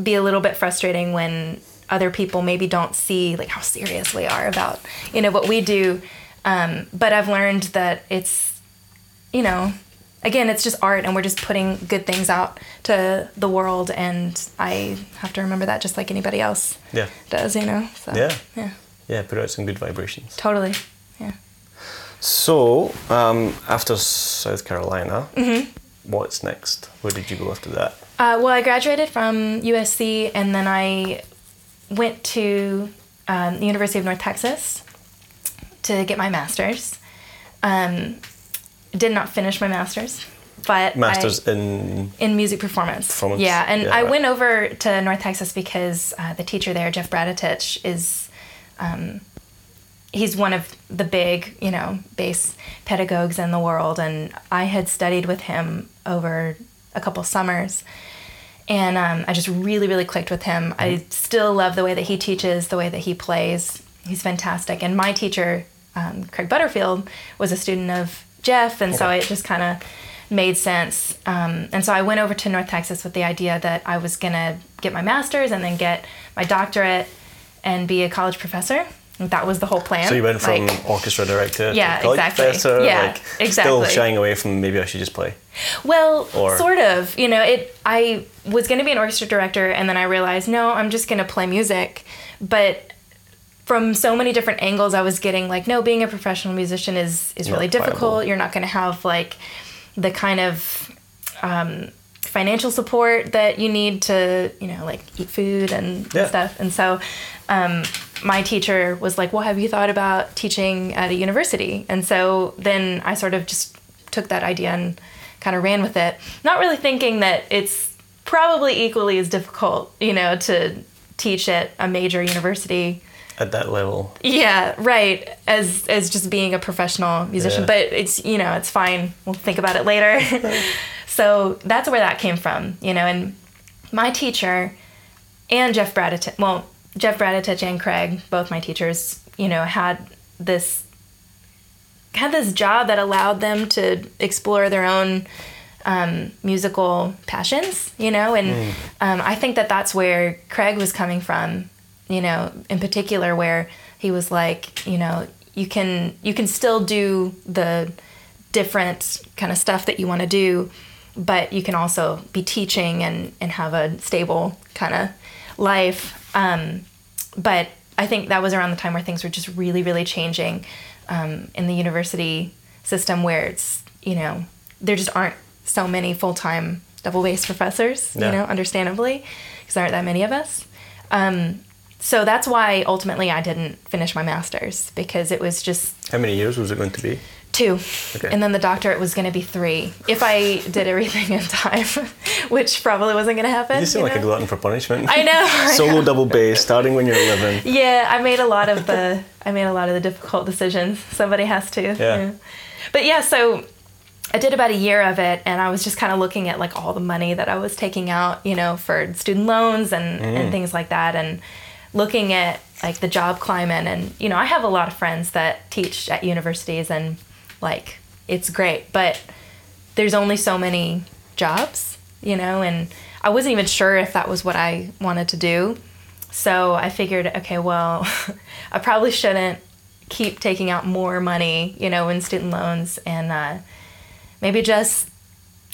B: be a little bit frustrating when other people maybe don't see like how serious we are about you know what we do. Um, but I've learned that it's you know again it's just art and we're just putting good things out to the world and i have to remember that just like anybody else
A: Yeah.
B: does you know so
A: Yeah.
B: yeah
A: Yeah, put out some good vibrations.
B: totally yeah
A: So, um, after South Carolina,
B: Mm-hmm.
A: what's next? Where did you go after that?
B: uh, well i graduated from usc and then i went to um, the university of north texas to get my master's um, did not finish my master's but I-
A: Masters in.
B: in music performance.
A: Performance,
B: Yeah, and
A: yeah,
B: I
A: right.
B: went over to North Texas because uh, the teacher there, Jeff Bradetich, is um, he's one of the big, you know, bass pedagogues in the world, and I had studied with him over a couple summers. And um, I just really, really clicked with him. I still love the way that he teaches, the way that he plays. He's fantastic. And my teacher um, Craig Butterfield was a student of Jeff, and so it just kind of made sense. Um, and so I went over to North Texas with the idea that I was gonna get my master's and then get my doctorate and be a college professor. That was the whole plan.
A: So you went from
B: Like-
A: orchestra director
B: Yeah,
A: to
B: exactly.
A: professor,
B: Yeah,
A: like still shying away from maybe I should just play.
B: Well,
A: Or-
B: sort of. You know, it. I was going to be an orchestra director, and then I realized, no, I'm just going to play music. But from so many different angles, I was getting like, no, being a professional musician is is really difficult.
A: viable.
B: You're not going to have like the kind of um, financial support that you need to, you know, like eat food and
A: Yeah.
B: stuff. And so. Um, my teacher was like, "Well, have you thought about teaching at a university?" And so then I sort of just took that idea and kind of ran with it, not really thinking that it's probably equally as difficult, you know, to teach at a major university.
A: At that level,
B: Yeah, right. As as just being a professional musician,
A: Yeah.
B: but it's you know it's fine. We'll think about it later. so that's where that came from, you know. And my teacher and Jeff Bradetich, well, Jeff Bradetich and Craig, both my teachers, you know, had this had this job that allowed them to explore their own um, musical passions, you know, and um, I think that that's where Craig was coming from, you know, in particular, where he was like, you know, you can you can still do the different kind of stuff that you want to do, but you can also be teaching and and have a stable kind of life. Um, but I think that was around the time where things were just really, really changing um, in the university system, where it's you know there just aren't so many full time double bass professors,
A: Yeah.
B: you know, understandably, because there aren't that many of us. Um, so that's why ultimately I didn't finish my master's because it was just
A: how many years was it going to be?
B: Two.
A: Okay.
B: And then the doctorate was going to be three if I did everything in time, which probably wasn't going to happen.
A: You seem
B: you
A: like a glutton for punishment.
B: I know. I
A: Solo
B: know.
A: double bass, starting when you're 11.
B: Yeah, I made a lot of the I made a lot of the difficult decisions. Somebody has to.
A: Yeah.
B: But yeah, so I did about a year of it and I was just kind of looking at like all the money that I was taking out, you know, for student loans and,
A: Mm.
B: and things like that and looking at like the job climate and you know, I have a lot of friends that teach at universities and like it's great, but there's only so many jobs, you know, and I wasn't even sure if that was what I wanted to do. So I figured, okay, well, I probably shouldn't keep taking out more money, you know, in student loans and uh, maybe just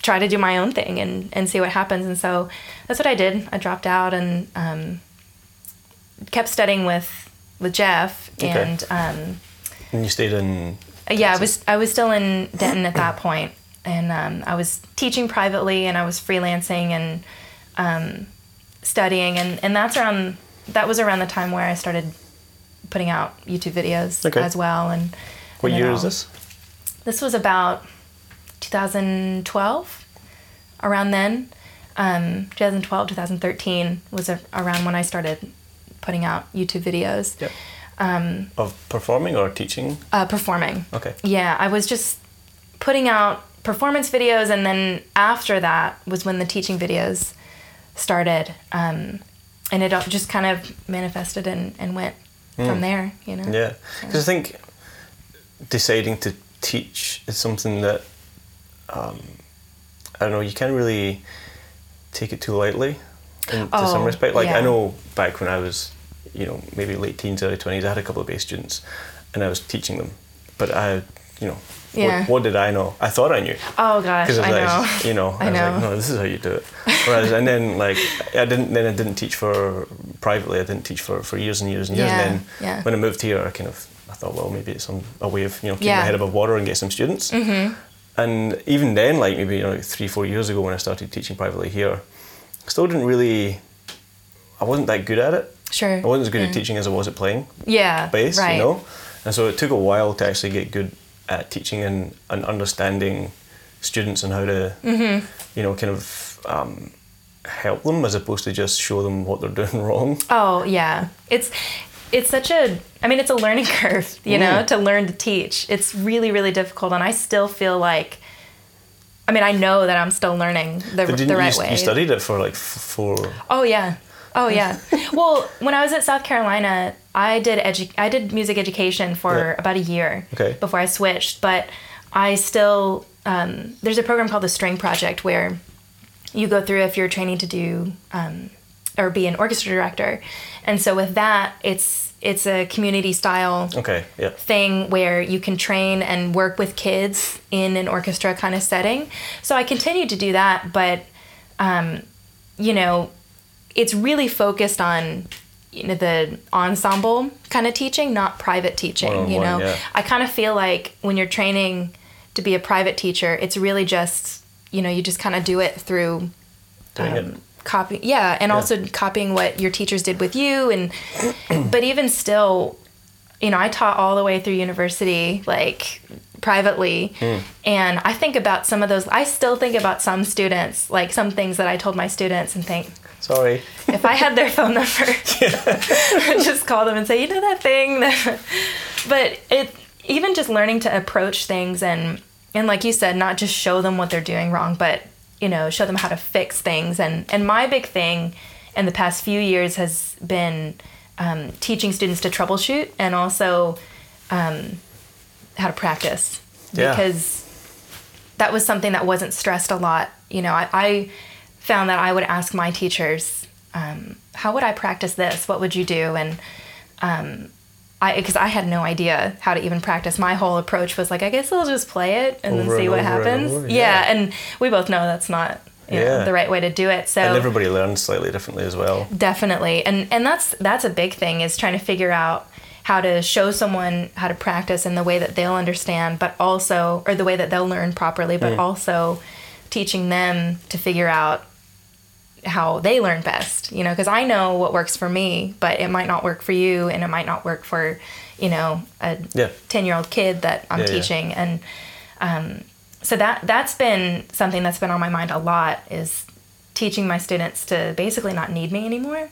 B: try to do my own thing and, and see what happens. And so that's what I did. I dropped out and um, kept studying with with Jeff
A: Okay.
B: and um,
A: And you stayed in.
B: Yeah, I was I was still in Denton at that point, and um, I was teaching privately, and I was freelancing and um, studying, and, and that's around that was around the time where I started putting out YouTube videos
A: Okay.
B: as well. And
A: What
B: and
A: year is this?
B: This was about 2012, around then. Um, 2012, 2013 was a, around when I started putting out YouTube videos.
A: Yep. Of performing or teaching?
B: Uh, performing.
A: Okay.
B: Yeah, I was just putting out performance videos, and then after that was when the teaching videos started, um, and it just kind of manifested and, and went from there. You know.
A: Yeah, because I think deciding to teach is something that um, I don't know. You can't really take it too lightly, in, to some
B: Oh,
A: respect. Like I know back when I was, you know, maybe late teens, early twenties, I had a couple of bass students, and I was teaching them, but I, you know.
B: Yeah.
A: What, what did I know? I thought I knew.
B: Oh gosh, I
A: I
B: know.
A: you know, I,
B: I
A: was
B: know.
A: like, no, this is how you do it. Whereas, and then like, I didn't, then I didn't teach for privately. I didn't teach for, for years and years and years.
B: Yeah,
A: And then
B: yeah.
A: when I moved here, I kind of, I thought, well, maybe it's some a way of you know keeping my head above water and get some students. Mm-hmm. And even then, like maybe you know, three, four years ago when I started teaching privately here, I still didn't really. I wasn't that good at it.
B: Sure.
A: I wasn't as good at teaching as I was at playing
B: Yeah.
A: bass,
B: right.
A: you know. And so it took a while to actually get good at teaching and, and understanding students and how to,
B: Mm-hmm.
A: you know, kind of um, help them as opposed to just show them what they're doing wrong.
B: Oh yeah, it's it's such a. I mean, it's a learning curve, you know,
A: Mm.
B: to learn to teach. It's really really difficult, and I still feel like. I mean, I know that I'm still learning the, the right
A: you,
B: way.
A: you studied it for like f- four?
B: Oh yeah, Oh yeah. well, when I was at South Carolina, I did edu- I did music education for
A: Yeah.
B: about a year
A: Okay.
B: before I switched. But I still um, there's a program called the String Project where you go through if you're training to do um, or be an orchestra director, and so with that, it's it's a community style
A: Okay. Yeah.
B: thing where you can train and work with kids in an orchestra kind of setting. So I continued to do that, but um, you know, it's really focused on you know the ensemble kind of teaching, not private teaching. you know,
A: yeah.
B: I kind of feel like when you're training to be a private teacher, it's really just you know you just kind of do it through
A: Doing it.
B: um, copy yeah and also copying what your teachers did with you and but even still you know i taught all the way through university like privately
A: Hmm.
B: and i think about some of those i still think about some students like some things that i told my students and think
A: Sorry.
B: if i had their phone number I'd just call them and say you know that thing but it even just learning to approach things and and like you said not just show them what they're doing wrong but you know show them how to fix things and and my big thing in the past few years has been um, teaching students to troubleshoot and also um, how to practice
A: Yeah.
B: because that was something that wasn't stressed a lot you know i, I found that i would ask my teachers um, how would i practice this what would you do and um, I because I had no idea how to even practice. My whole approach was like, I guess I'll just play it and
A: Over
B: then see
A: and
B: what
A: over and
B: happens.
A: over,
B: yeah.
A: yeah.
B: and we both know that's not you know,
A: Yeah.
B: the right way to do it. So
A: And everybody learns slightly differently as well.
B: definitely, and and that's that's a big thing is trying to figure out how to show someone how to practice in the way that they'll understand, but also or the way that they'll learn properly, but
A: Mm.
B: also teaching them to figure out how they learn best you know because i know what works for me but it might not work for you and it might not work for you know a
A: Yeah.
B: 10 year old kid that i'm
A: Yeah, yeah.
B: teaching and um, so that that's been something that's been on my mind a lot is teaching my students to basically not need me anymore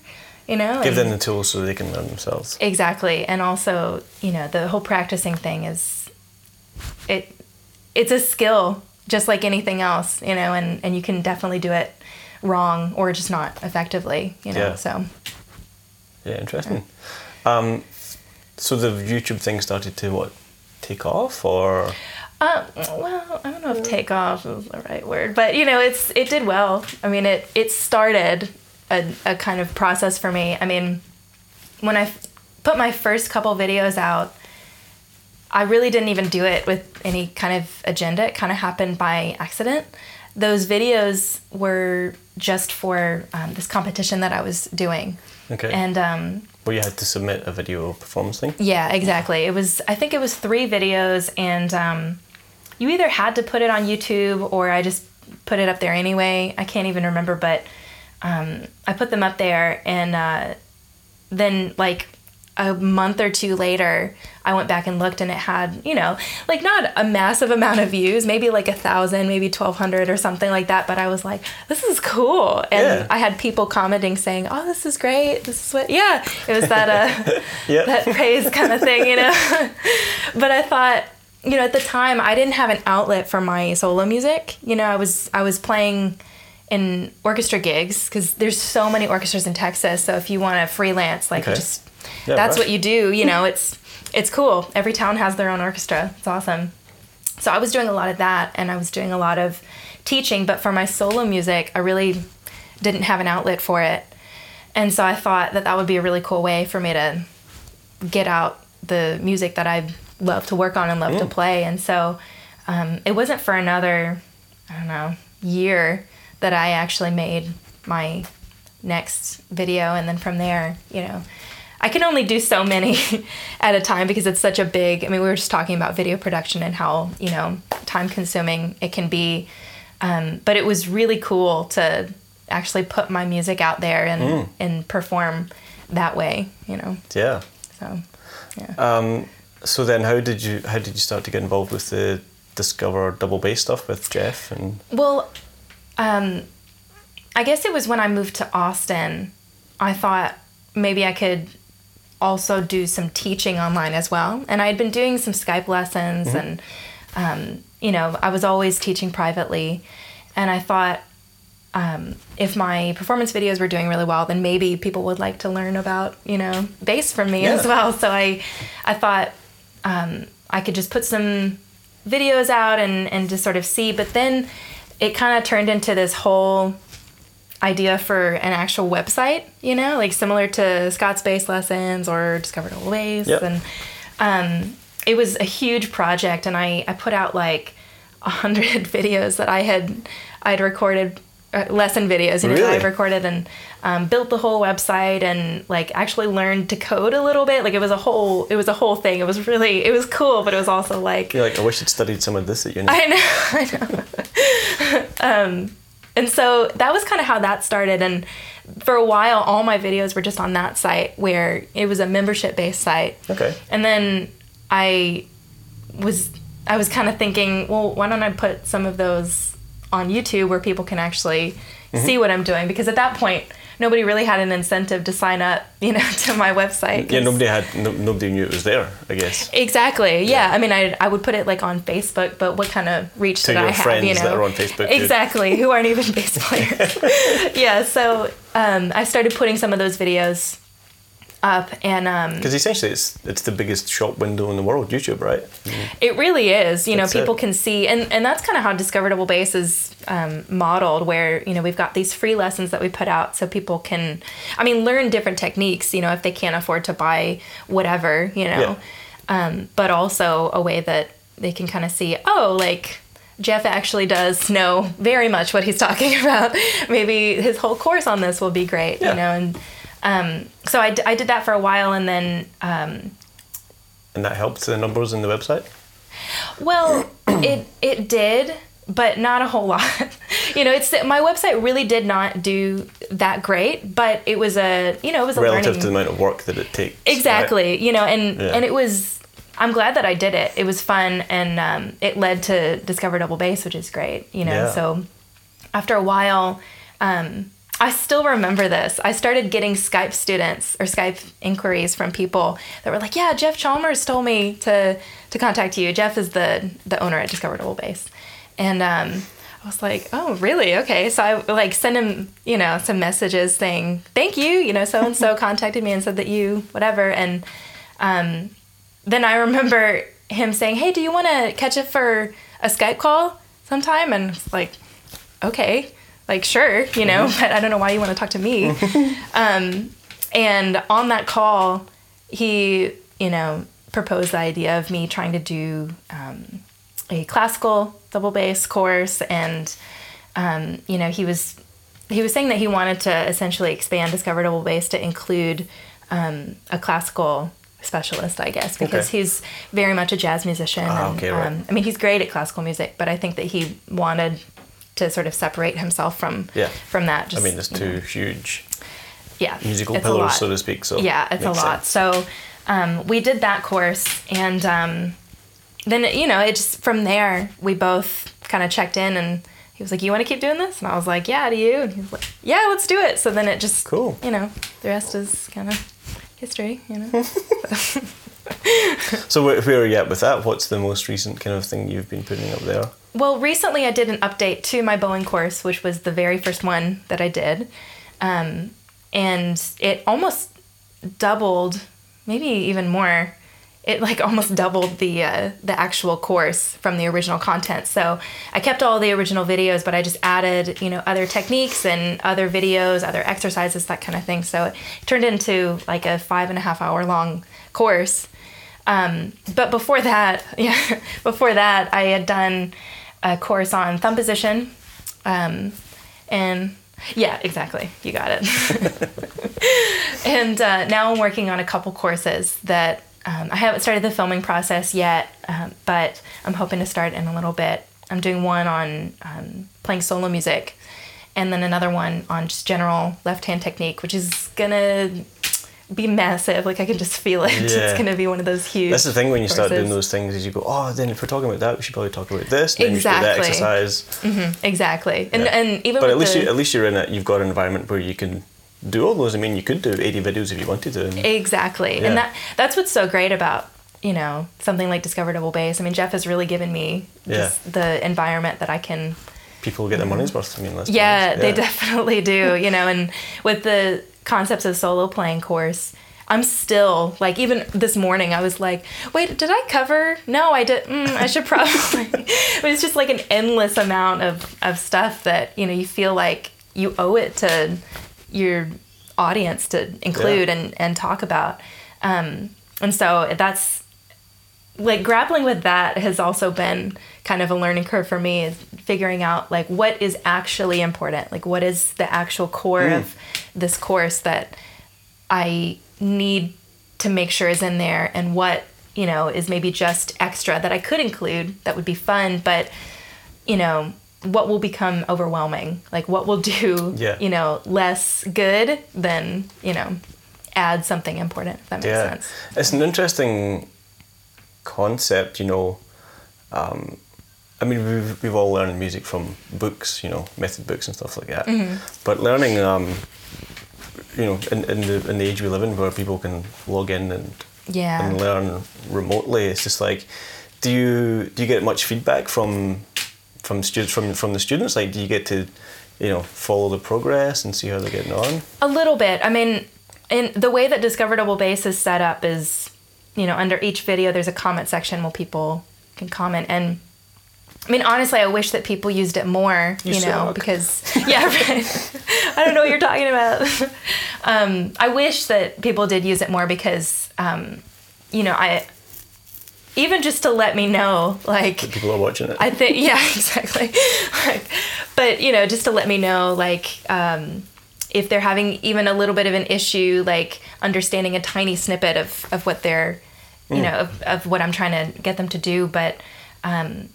B: you know
A: Give
B: and-
A: them the tools so they can learn themselves.
B: exactly and also you know the whole practicing thing is it it's a skill just like anything else you know and and you can definitely do it wrong or just not effectively you know
A: Yeah.
B: so
A: Yeah, interesting. Um, so the YouTube thing started to what take off, or
B: uh, well i don't know if take off is the right word but you know it's it did well i mean it it started a, a kind of process for me i mean when i f- put my first couple videos out I really didn't even do it with any kind of agenda. It kind of happened by accident. Those videos were just for um, this competition that I was doing.
A: okay,
B: And um,
A: where you had to submit a video performance thing.
B: yeah, exactly. It was, I think it was three videos, and um, you either had to put it on YouTube or I just put it up there anyway. I can't even remember, but um, I put them up there, and uh, then like a month or two later, I went back and looked, and it had you know like not a massive amount of views, maybe like a thousand, maybe twelve hundred or something like that. But I was like, this is cool, and
A: Yeah.
B: I had people commenting saying, "Oh, this is great. This is what." Yeah, it was that uh,
A: Yeah.
B: that praise kind of thing, you know. but I thought, you know, at the time I didn't have an outlet for my solo music. You know, I was I was playing in orchestra gigs because there's so many orchestras in Texas. So if you want to freelance, like
A: Okay.
B: just
A: Yeah,
B: that's
A: right.
B: what you do. You know, it's it's cool. Every town has their own orchestra. It's awesome. So I was doing a lot of that, and I was doing a lot of teaching. But for my solo music, I really didn't have an outlet for it. And so I thought that that would be a really cool way for me to get out the music that I love to work on and love to play. And so um, it wasn't for another, I don't know, year that I actually made my next video. And then from there, you know, I can only do so many at a time because it's such a big. I mean, we were just talking about video production and how you know time consuming it can be, um, but it was really cool to actually put my music out there and and perform that way. You know,
A: Yeah.
B: so yeah.
A: Um, so then, how did you how did you start to get involved with the Discover double bass stuff with Jeff and
B: Well, um, I guess it was when I moved to Austin. I thought maybe I could also do some teaching online as well. And I had been doing some Skype lessons, and um, you know, I was always teaching privately. And I thought um, if my performance videos were doing really well, then maybe people would like to learn about you know bass from me
A: Yeah.
B: as well. So I I thought um, I could just put some videos out and and just sort of see. But then it kind of turned into this whole idea for an actual website, you know, like similar to Scott's Bass Lessons or Discover Double Bass.
A: Yep.
B: And um, it was a huge project, and I, I put out like a hundred videos that I had I'd recorded. Uh, lesson videos, you know,
A: Really?
B: I've recorded and um, built the whole website and like actually learned to code a little bit. Like it was a whole, it was a whole thing. It was really, it was cool, but it was also like,
A: You're like, I wish I'd studied some of this at uni.
B: I know, I know. um, and so that was kind of how that started. And for a while, all my videos were just on that site where it was a membership based site.
A: Okay.
B: And then I was, I was kind of thinking, well, why don't I put some of those on YouTube where people can actually
A: Mm-hmm.
B: see what I'm doing? Because at that point, nobody really had an incentive to sign up, you know, to my website.
A: Yeah, nobody had, no, nobody knew it was there. I guess.
B: Exactly. Yeah. I mean, I I would put it like on Facebook, but what kind of reach
A: To
B: did I have? you know,
A: that are on Facebook,
B: Exactly. Who aren't even bass players. yeah. So um, I started putting some of those videos up, and um,
A: Because essentially, it's it's the biggest shop window in the world, YouTube, right?
B: it really is. You know, people
A: it.
B: can see, and and that's kind of how Discover Double Bass is um, modeled. Where you know we've got these free lessons that we put out, so people can, I mean, learn different techniques. You know, if they can't afford to buy whatever, you know, um, but also a way that they can kind of see, oh, like. Jeff actually does know very much what he's talking about. Maybe his whole course on this will be great,
A: Yeah.
B: you know. And um, so I, d- I did that for a while, and then um,
A: And that helped the numbers in the website.
B: Well, it it did, but not a whole lot. you know, it's my website really did not do that great, but it was a you know it was a
A: Relative
B: learning
A: to the amount of work that it takes.
B: exactly. You know, and
A: Yeah.
B: and it was. I'm glad that I did it. It was fun, and um, it led to Discover Double Bass, which is great. You know,
A: Yeah.
B: so after a while, um, I still remember this. I started getting Skype students or Skype inquiries from people that were like, "Yeah, Jeff Chalmers told me to to contact you. Jeff is the the owner at Discover Double Bass," and um, I was like, "Oh, really? Okay." So I like send him, you know, some messages saying, "Thank you," you know, so and so contacted me and said that you whatever, and um, then I remember him saying, "Hey, do you want to catch up for a Skype call sometime?" And it's like, "Okay, like sure, you know, but I don't know why you want to talk to me." um, and on that call, he, you know, proposed the idea of me trying to do um, a classical double bass course, and um, you know, he was he was saying that he wanted to essentially expand Discover Double Bass to include um, a classical specialist, I guess, because
A: Okay.
B: he's very much a jazz musician.
A: Ah,
B: and,
A: okay, right.
B: um, I mean, he's great at classical music, but I think that he wanted to sort of separate himself from
A: Yeah.
B: from that.
A: I mean, there's two
B: know,
A: huge
B: yeah,
A: musical pillars, so to speak. So
B: Yeah, it's a lot.
A: sense.
B: So um, we did that course, and um, then you know, it just from there we both kind of checked in, and he was like, "You want to keep doing this?" And I was like, "Yeah." Do you? And he was like, "Yeah, let's do it." So then it just
A: Cool.
B: You know, the rest is kind of history. You know.
A: So where, where are you at with that? What's the most recent kind of thing you've been putting up there?
B: Well, recently I did an update to my bowing course, which was the very first one that I did. Um, and it almost doubled, maybe even more. It like almost doubled the uh, the actual course from the original content. So I kept all the original videos, but I just added you know other techniques and other videos, other exercises, that kind of thing. So it turned into like a five and a half hour long course. Um, but before that, yeah, before that, I had done a course on thumb position, um, and yeah, exactly, you got it. and uh, now I'm working on a couple courses that um, I haven't started the filming process yet, um, but I'm hoping to start in a little bit. I'm doing one on um, playing solo music, and then another one on just general left hand technique, which is gonna be massive. Like I can just feel it.
A: Yeah.
B: It's gonna be one of those huge.
A: That's the thing when you start doing those things is you go, oh, then if we're talking about that, we should probably talk about this. And then
B: Exactly.
A: you should do that exercise. Mm-hmm.
B: Exactly, and
A: Yeah.
B: and even
A: But at least
B: the,
A: you, at least you're in it. You've got an environment where you can do all those. I mean, you could do 80 videos if you wanted to. and-
B: Exactly.
A: Yeah.
B: And that that's what's so great about, you know, something like Discover Double Bass. I mean, Jeff has really given me
A: Yeah.
B: just the environment that I can
A: people get their money's worth. I mean, be
B: Yeah, they definitely do. You know, and with the concepts of solo playing course, I'm still like even this morning I was like, wait, did I cover? No, I did. Mm, I should probably. but it's just like an endless amount of of stuff that you know you feel like you owe it to your audience to include
A: Yeah.
B: and and talk about. Um, and so that's like grappling with that has also been kind of a learning curve for me is figuring out like what is actually important. Like what is the actual core mm. of this course that i need to make sure is in there and what you know is maybe just extra that i could include that would be fun but you know what will become overwhelming? Like what will do
A: Yeah.
B: you know less good than you know add something important? If that makes
A: Yeah,
B: sense.
A: It's an interesting concept. You know, um, I mean, we've we've all learned music from books. You know, method books and stuff like that.
B: Mm-hmm.
A: But learning, um, you know, in, in the in the age we live in, where people can log in and
B: yeah
A: and learn remotely, it's just like, do you do you get much feedback from from students from from the students? Like, do you get to you know follow the progress and see how they're getting on?
B: A little bit. I mean, in the way that Discover Double Bass is set up is, you know, under each video there's a comment section where people can comment and I mean, honestly, I wish that people used it more,
A: You
B: you, know, because yeah, right. I don't know what you're talking about. um, I wish that people did use it more because, um, you know, I even just to let me know, like,
A: People are watching it.
B: I think yeah, exactly. like, but you know, just to let me know, like, um, if they're having even a little bit of an issue, like understanding a tiny snippet of of what they're, you know, of, of what I'm trying to get them to do. But um,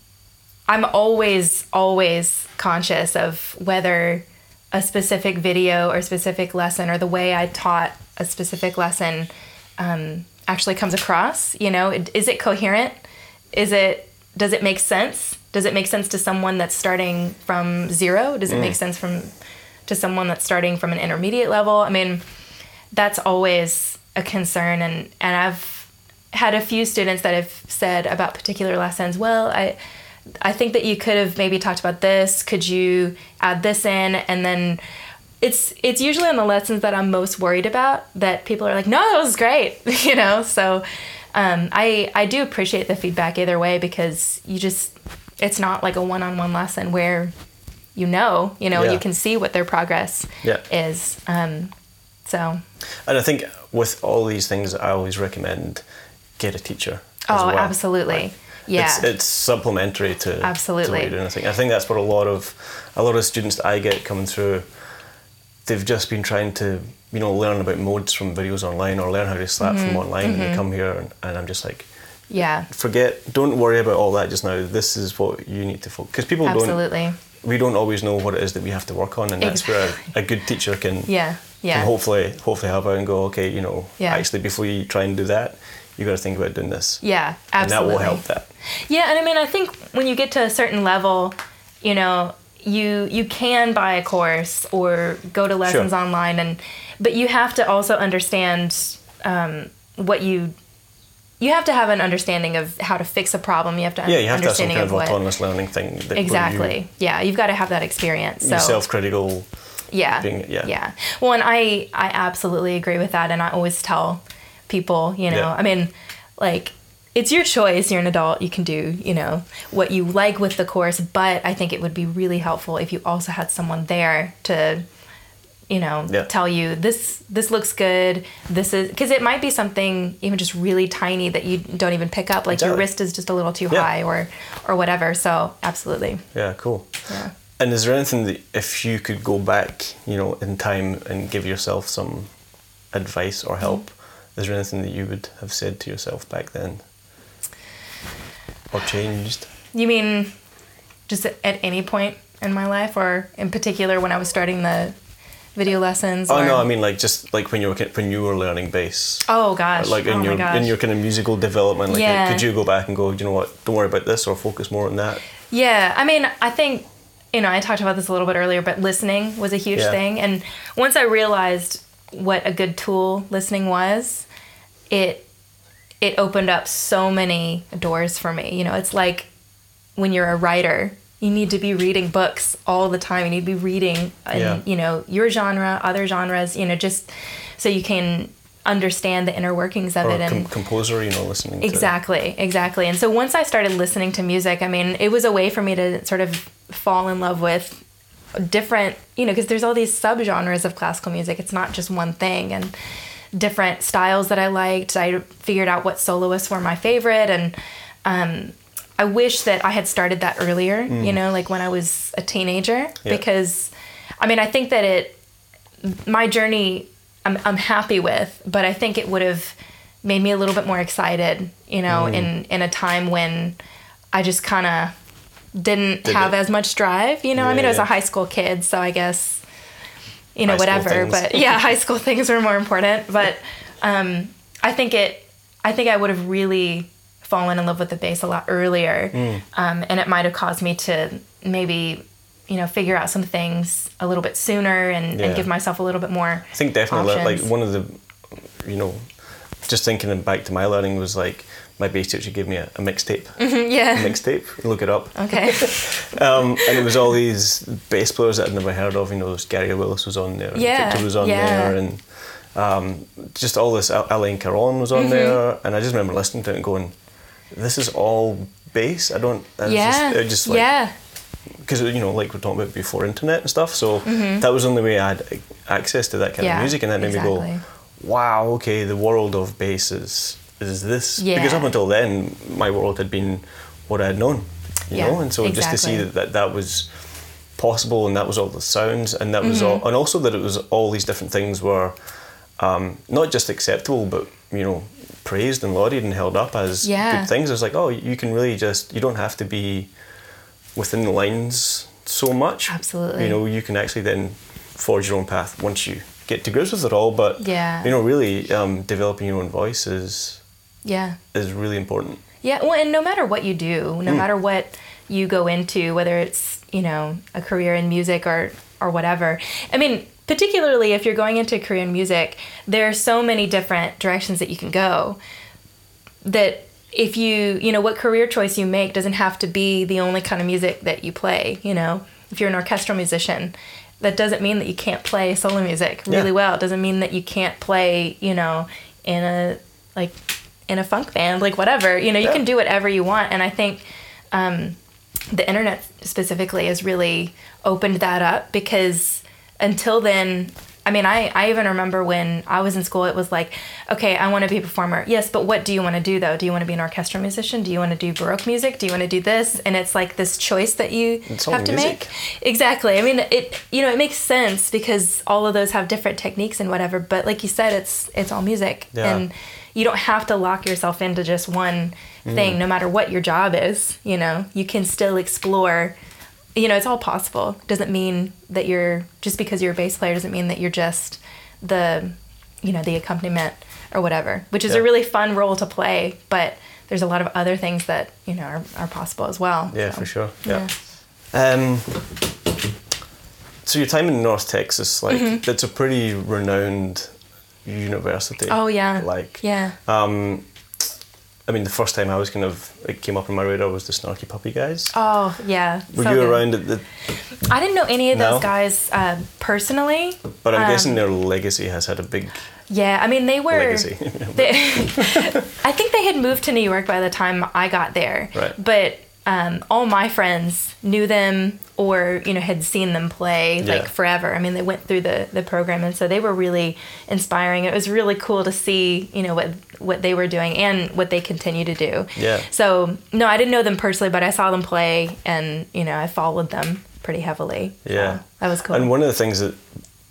B: I'm always always conscious of whether a specific video or specific lesson or the way I taught a specific lesson um, actually comes across. You know, is it coherent? Is it does it make sense? Does it make sense to someone that's starting from zero? Does it make sense from to someone that's starting from an intermediate level? I mean, that's always a concern, and and I've had a few students that have said about particular lessons. Well, I I think that you could have maybe talked about this. Could you add this in? And then it's it's usually on the lessons that I'm most worried about that people are like, no, that was great, you know. So um, I I do appreciate the feedback either way because you just it's not like a one-on-one lesson where you know you know
A: Yeah.
B: you can see what their progress
A: Yeah.
B: is. Um, so
A: And I think with all these things, I always recommend get a teacher.
B: oh,
A: well.
B: absolutely, yeah.
A: It's, it's supplementary to to
B: Absolutely.
A: what you're doing. I think I think that's what a lot of a lot of students that I get coming through. They've just been trying to you know learn about modes from videos online or learn how to slap
B: Mm-hmm.
A: from online, and they come here and, and I'm just like,
B: yeah,
A: forget, don't worry about all that just now. This is what you need to focus because people don't.
B: absolutely.
A: We don't always know what it is that we have to work on, and that's where a, a good teacher can
B: Yeah, yeah.
A: hopefully hopefully help out and go, okay, you know,
B: Yeah.
A: actually before you try and do that, you got to think about doing this.
B: Yeah, absolutely.
A: And that will help that.
B: Yeah, and I mean, I think when you get to a certain level, you know, you you can buy a course or go to lessons
A: Sure.
B: online, and but you have to also understand um, what you you have to have an understanding of how to fix a problem. You have to
A: Yeah, you have to have some kind of
B: what
A: autonomous learning thing.
B: Exactly. yeah, you've got to have that experience.
A: You,
B: So
A: self-critical.
B: yeah,
A: being- yeah.
B: yeah. Well, and I I absolutely agree with that, and I always tell people, you know,
A: Yeah.
B: I mean, like it's your choice. You're an adult. You can do, you know, what you like with the course, but I think it would be really helpful if you also had someone there to you know
A: Yeah.
B: tell you this this looks good this is because it might be something even just really tiny that you don't even pick up like your wrist is just a little too
A: Yeah.
B: high or or whatever so absolutely
A: Yeah, cool.
B: yeah
A: And is there anything that if you could go back, you know, in time and give yourself some advice or help. Is there anything that you would have said to yourself back then? Or changed?
B: You mean just at any point in my life, or in particular when I was starting the video lessons?
A: Oh
B: or-
A: no, I mean like just like when you were when you were learning bass.
B: Oh gosh!
A: Like in
B: oh
A: your in your kind of musical development, like
B: Yeah.
A: could you go back and go, you know what, don't worry about this or focus more on that?
B: Yeah, I mean, I think you know I talked about this a little bit earlier, but listening was a huge
A: Yeah.
B: thing, and once I realized what a good tool listening was, it it opened up so many doors for me. You know, it's like when you're a writer you need to be reading books all the time. You need to be reading, and
A: Yeah.
B: you know, your genre, other genres. You know, just so you can understand the inner workings of
A: Or
B: it and
A: com- composer, you know, listening to
B: Exactly, exactly. And so once I started listening to music, I mean, it was a way for me to sort of fall in love with different, you know, because there's all these subgenres of classical music. It's not just one thing and different styles that I liked. I figured out what soloists were my favorite and um I wish that I had started that earlier, you know, like when I was a teenager
A: Yeah.
B: because I mean, I think that it my journey I'm, I'm happy with, but I think it would have made me a little bit more excited, you know,
A: Mm.
B: in, in a time when I just kind of didn't
A: Did
B: have
A: it.
B: as much drive, you know. I mean, I was a high school kid, so I guess, you know, whatever. But yeah, high school things were more important. But um, I think it, I think I would have really fallen in love with the bass a lot earlier.
A: Mm.
B: Um, and it might have caused me to maybe, you know, figure out some things a little bit sooner and,
A: Yeah.
B: and give myself a little bit more.
A: I think definitely li- like one of the, you know, just thinking back to my learning was like my bass teacher gave me a, a mixtape.
B: yeah.
A: Mixtape, look it up.
B: Okay.
A: Um, and it was all these bass players that I'd never heard of. You know, Gary Willis was on there, and
B: Yeah,
A: Victor was on
B: yeah.
A: there, and um, just all this. Al- Alain Caron was
B: Mm-hmm.
A: on there, and I just remember listening to it and going, "This is all bass." I don't. I
B: yeah.
A: Just, just like,
B: yeah.
A: because you know, like we're talking about before internet and stuff. So that was the only way I had access to that kind
B: Mm-hmm. Yeah,
A: of music, and that made me go, "Wow, okay, the world of bass is is this."
B: Yeah.
A: Because up until then, my world had been what I had known, you
B: Yeah,
A: know, and so just to see that, that that was possible, and that was all the sounds, and that was
B: Mm-hmm.
A: all, and also that it was all these different things were um, not just acceptable, but you know, praised and lauded and held up as
B: Yeah.
A: good things. It's like, oh, you can really just you don't have to be within the lines so much.
B: Absolutely.
A: You know, you can actually then forge your own path once you get to grips with it all. But
B: Yeah.
A: you know, really um, developing your own voice is
B: Yeah.
A: is really important.
B: Yeah, well, and no matter what you do, no hmm. matter what you go into, whether it's you know a career in music or or whatever. I mean, particularly if you're going into a career in music, there are so many different directions that you can go. That if you you know what career choice you make doesn't have to be the only kind of music that you play. You know, if you're an orchestral musician. That doesn't mean that you can't play solo music really
A: Yeah.
B: well. It doesn't mean that you can't play, you know, in a like in a funk band, like whatever. You know, you
A: Yeah.
B: can do whatever you want. And I think um, the internet specifically has really opened that up because until then, I mean, I, I even remember when I was in school, it was like, okay, I want to be a performer. Yes, but what do you want to do though? Do you want to be an orchestral musician? Do you want to do Baroque music? Do you want to do this? And it's like this choice that you have to
A: music.
B: make. Exactly. I mean, it you know it makes sense because all of those have different techniques and whatever. But like you said, it's it's all music,
A: Yeah.
B: and you don't have to lock yourself into just one
A: Mm.
B: thing, no matter what your job is. You know, you can still explore. You know, it's all possible. Doesn't mean that you're just because you're a bass player doesn't mean that you're just the you know the accompaniment or whatever, which is a really fun role to play. But there's a lot of other things that you know are, are possible as well.
A: Yeah,
B: so,
A: for sure. Yeah. Um, so your time in North Texas, like it's a pretty renowned university.
B: Mm-hmm. Oh yeah.
A: Like
B: yeah.
A: Um, I mean, the first time I was kind of it came up on my radar was the Snarky Puppy guys.
B: Oh yeah.
A: Were
B: so
A: you
B: good.
A: around at the?
B: I didn't know any of
A: No?
B: those guys uh, personally.
A: But I'm
B: Um,
A: guessing their legacy has had a big
B: Yeah, I mean they were.
A: legacy.
B: They, I think they had moved to New York by the time I got there.
A: Right.
B: But um, all my friends knew them or you know had seen them play
A: Yeah.
B: like forever. I mean they went through the the program and so they were really inspiring. It was really cool to see you know what what they were doing and what they continue to do.
A: Yeah.
B: So no, I didn't know them personally, but I saw them play and you know I followed them pretty heavily. So
A: Yeah.
B: that was cool.
A: And one of the things that,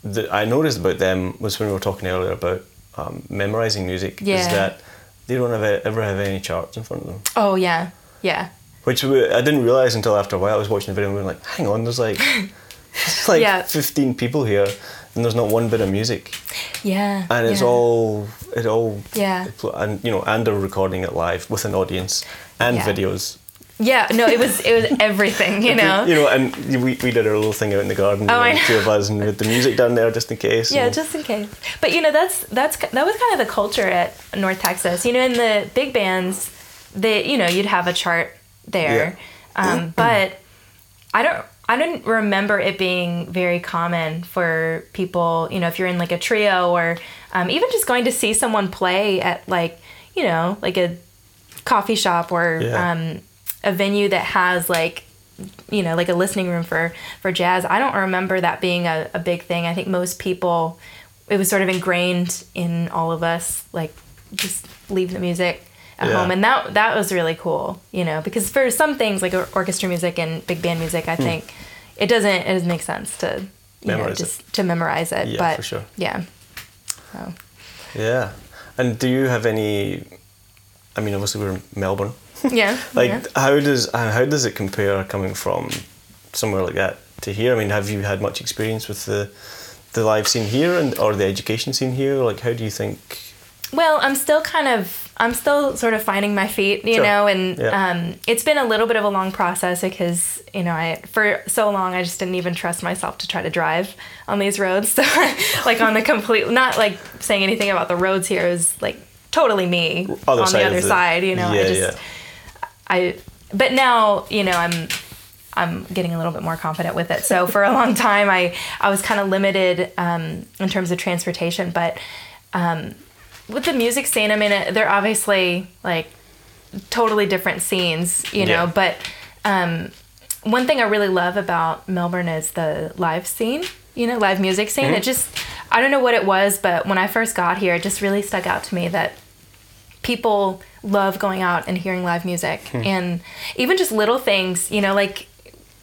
A: that I noticed about them was when we were talking earlier about um, memorizing music is that they don't have, ever have any charts in front of them.
B: oh yeah, yeah.
A: Which we, I didn't realize until after a while. I was watching the video and we were like, hang on, there's like, there's like
B: Yeah.
A: 15 people here and there's not one bit of music.
B: Yeah.
A: And it's
B: yeah.
A: all, it all,
B: Yeah.
A: and you know, and they're recording it live with an audience and
B: Yeah.
A: videos.
B: Yeah, no, it was it was everything, you know.
A: You know, and we, we did our little thing out in the garden, you
B: Oh,
A: know, the two of us, and with the music down there just in case.
B: Yeah, just in case. But you know, that's that's that was kind of the culture at North Texas. You know, in the big bands, they you know you'd have a chart there, um, but I don't I didn't remember it being very common for people, you know, if you're in like a trio or um, even just going to see someone play at like, you know, like a coffee shop or
A: Yeah.
B: um, a venue that has like, you know, like a listening room for for jazz. I don't remember that being a, a big thing. I think most people, it was sort of ingrained in all of us, like just leave the music at
A: Yeah.
B: home, and that that was really cool, you know, because for some things like orchestra music and big band music, I think it doesn't it doesn't make sense to you know
A: Hmm. Memorize it.
B: to memorize it.
A: Yeah,
B: but
A: for sure.
B: Yeah. So
A: Yeah. And do you have any? I mean, obviously we're in Melbourne.
B: yeah.
A: Like,
B: yeah.
A: how does uh, how does it compare coming from somewhere like that to here? I mean, have you had much experience with the the live scene here and or the education scene here? Like, how do you think?
B: Well, I'm still kind of I'm still sort of finding my feet, you
A: Sure.
B: know, and
A: Yeah.
B: um, it's been a little bit of a long process because you know I for so long I just didn't even trust myself to try to drive on these roads. So like on the complete, not like saying anything about the roads here is like totally me
A: Other
B: on the other
A: the-
B: side, you know.
A: Yeah,
B: I just
A: yeah.
B: I but now you know I'm I'm getting a little bit more confident with it. So for a long time I I was kind of limited um, in terms of transportation, but um, with the music scene, I mean they're obviously like totally different scenes, you know.
A: Yeah.
B: But um, one thing I really love about Melbourne is the live scene. You know, live music scene.
A: Mm-hmm.
B: It just I don't know what it was, but when I first got here, it just really stuck out to me that people love going out and hearing live music
A: Hmm.
B: and even just little things you know like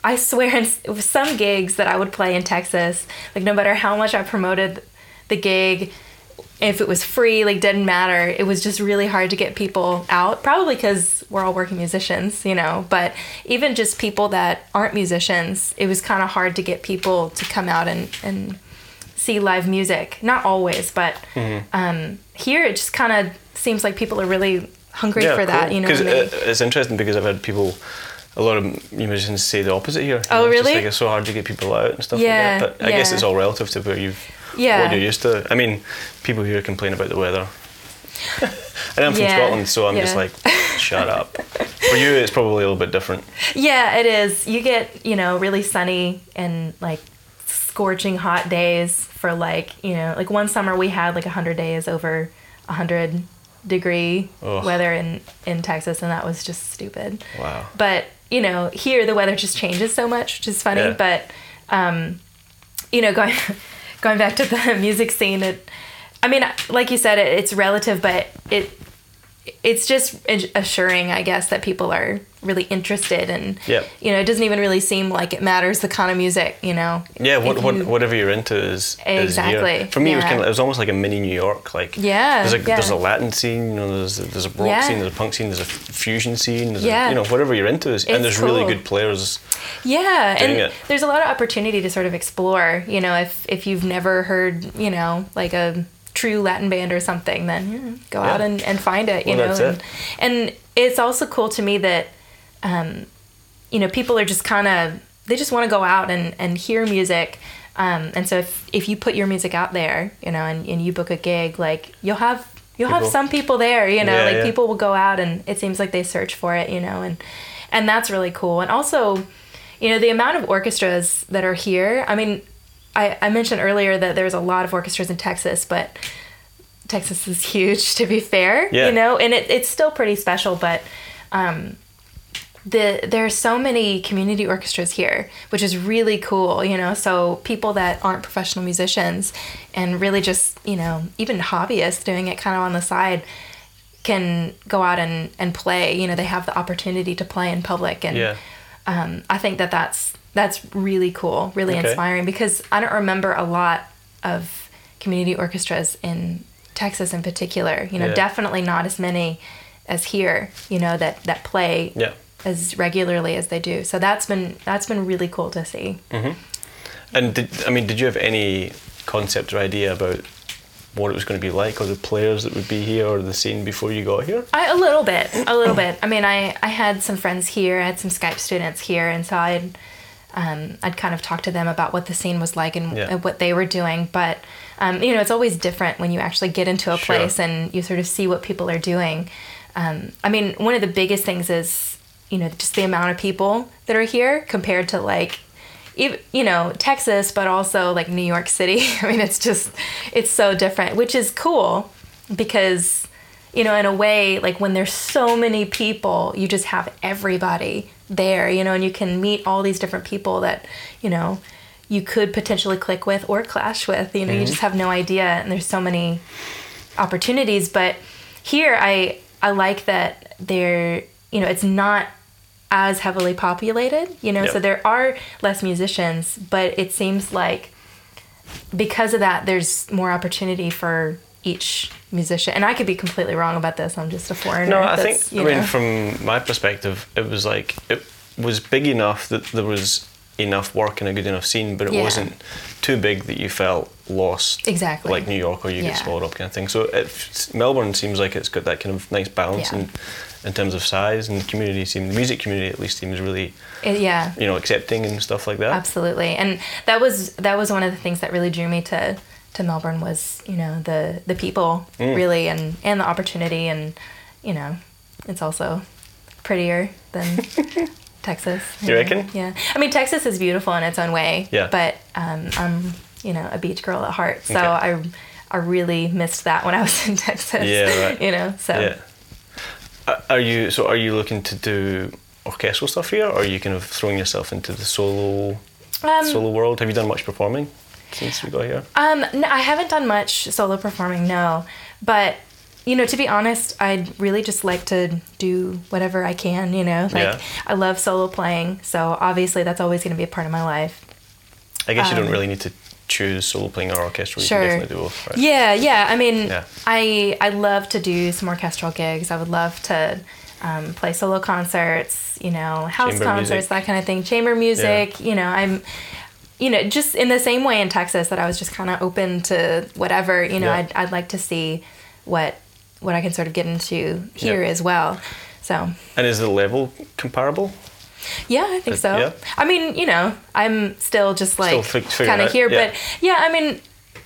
B: i swear in some gigs that i would play in texas like no matter how much i promoted the gig if it was free like didn't matter it was just really hard to get people out probably because we're all working musicians you know but even just people that aren't musicians it was kind of hard to get people to come out and and see live music. Not always, but
A: Mm-hmm.
B: um, here it just kind of seems like people are really hungry for that. You know,
A: because
B: they-
A: it's interesting because I've had people. A lot of musicians say the opposite here.
B: Oh,
A: know, it's just
B: really?
A: like it's so hard to get people out and stuff
B: Yeah,
A: like that. But I guess it's all relative to where you've
B: Yeah.
A: what you're used to. I mean, people here complain about the weather. and I'm from
B: Yeah,
A: Scotland, so I'm just like, shut up. For you, it's probably a little bit different.
B: yeah, it is. You get you know really sunny and like scorching hot days for like you know like one summer we had like hundred days over hundred degree
A: Ugh.
B: weather in in Texas, and that was just stupid.
A: Wow.
B: but you know here the weather just changes so much which is funny
A: Yeah.
B: but um you know going going back to the music scene it i mean like you said it, it's relative but it it's just assuring i guess that people are really interested and
A: Yeah.
B: you know it doesn't even really seem like it matters the kind of music you know
A: Yeah, what, what, whatever you're into is is.
B: Exactly,
A: For me, it was kind of it was almost like a mini New York. Like
B: Yeah,
A: there's a
B: yeah.
A: there's a Latin scene, you know, there's a, there's a rock
B: Yeah.
A: scene, there's a punk scene, there's a fusion scene, there's
B: Yeah.
A: a, you know whatever you're into, is, and there's really good players.
B: Yeah, and
A: it.
B: there's a lot of opportunity to sort of explore. You know, if if you've never heard, you know, like a true Latin band or something, then yeah, go out and, and find it. You
A: Well,
B: know, and,
A: it.
B: and it's also cool to me that, um, you know, people are just kind of they just want to go out and and hear music. Um, and so if if you put your music out there, you know, and, and you book a gig, like you'll have you'll have some people there, you know,
A: Yeah,
B: like
A: yeah.
B: people will go out and it seems like they search for it, you know, and and that's really cool. And also, you know, the amount of orchestras that are here. I mean, I, I mentioned earlier that there's a lot of orchestras in Texas, but Texas is huge to be fair,
A: Yeah.
B: you know, and it, it's still pretty special, but um, the there are so many community orchestras here, which is really cool, you know. So people that aren't professional musicians and really just, you know, even hobbyists doing it kind of on the side can go out and, and play. You know, they have the opportunity to play in public, and
A: Yeah.
B: um, I think that that's that's really cool, really
A: Okay.
B: inspiring because I don't remember a lot of community orchestras in Texas in particular. You know,
A: Yeah.
B: definitely not as many as here. You know that that play
A: Yeah.
B: As regularly as they do. So that's been that's been really cool to see.
A: And did, I mean, did you have any concept or idea about what it was going to be like, or the players that would be here, or the scene before you got here?
B: I, a little bit, a little bit. I mean, I, I had some friends here, I had some Skype students here, and so I'd um, I'd kind of talk to them about what the scene was like and,
A: Yeah.
B: and what they were doing. But um, you know, it's always different when you actually get into a
A: Sure.
B: place and you sort of see what people are doing. Um, I mean, one of the biggest things is you know, just the amount of people that are here compared to like, ev- you know, Texas, but also like New York City. I mean, it's just, it's so different, which is cool because, you know, in a way, like when there's so many people, you just have everybody there, you know, and you can meet all these different people that, you know, you could potentially click with or clash with. You know, you mm-hmm. just have no idea, and there's so many opportunities. But here, I I like that there, you know, it's not as heavily populated. You know,
A: Yep.
B: so there are less musicians, but it seems like because of that, there's more opportunity for each musician. And I could be completely wrong about this. I'm just a foreigner.
A: No, I think.
B: you
A: I mean, from my perspective, it was like it was big enough that there was enough work and a good enough scene, but it
B: Yeah.
A: wasn't too big that you felt lost.
B: Exactly.
A: Like New York, or you
B: Yeah.
A: get swallowed up, kind of thing. So it, Melbourne seems like it's got that kind of nice balance
B: Yeah.
A: in, in terms of size, and the community seems, the music community at least seems really,
B: yeah.
A: you know, accepting and stuff like that.
B: absolutely and that was that was one of the things that really drew me to to melbourne was you know the the people
A: Mm.
B: really and and the opportunity and you know it's also prettier than texas
A: You reckon?
B: yeah i mean texas is beautiful in its own way
A: Yeah.
B: but um, i'm you know a beach girl at heart so
A: Okay.
B: i i really missed that when i was in texas
A: Yeah, right.
B: you know so
A: Yeah. Are you so? Are you looking to do orchestral stuff here, or are you kind of throwing yourself into the solo
B: Um,
A: solo world? Have you done much performing since we got here?
B: Um, no, I haven't done much solo performing, no. But you know, to be honest, I'd really just like to do whatever I can. You know, like
A: Yeah.
B: I love solo playing, so obviously that's always going to be a part of my life.
A: I guess you don't
B: um,
A: really need to choose solo playing or orchestral. You
B: Sure.
A: can definitely do both. Right?
B: Yeah, yeah. I mean,
A: Yeah.
B: I I love to do some orchestral gigs. I would love to um, play solo concerts. You know, house
A: Chamber
B: concerts,
A: music.
B: that kind of thing. Chamber music. You know, I'm. You know, just in the same way in Texas that I was just kind of open to whatever. You know,
A: Yeah.
B: I'd I'd like to see what what I can sort of get into here
A: Yeah.
B: as well. So
A: And is the level comparable?
B: Yeah, I think
A: Uh,
B: so.
A: yeah.
B: I mean, you know, I'm still just like kind of here,
A: yeah.
B: but yeah, I mean,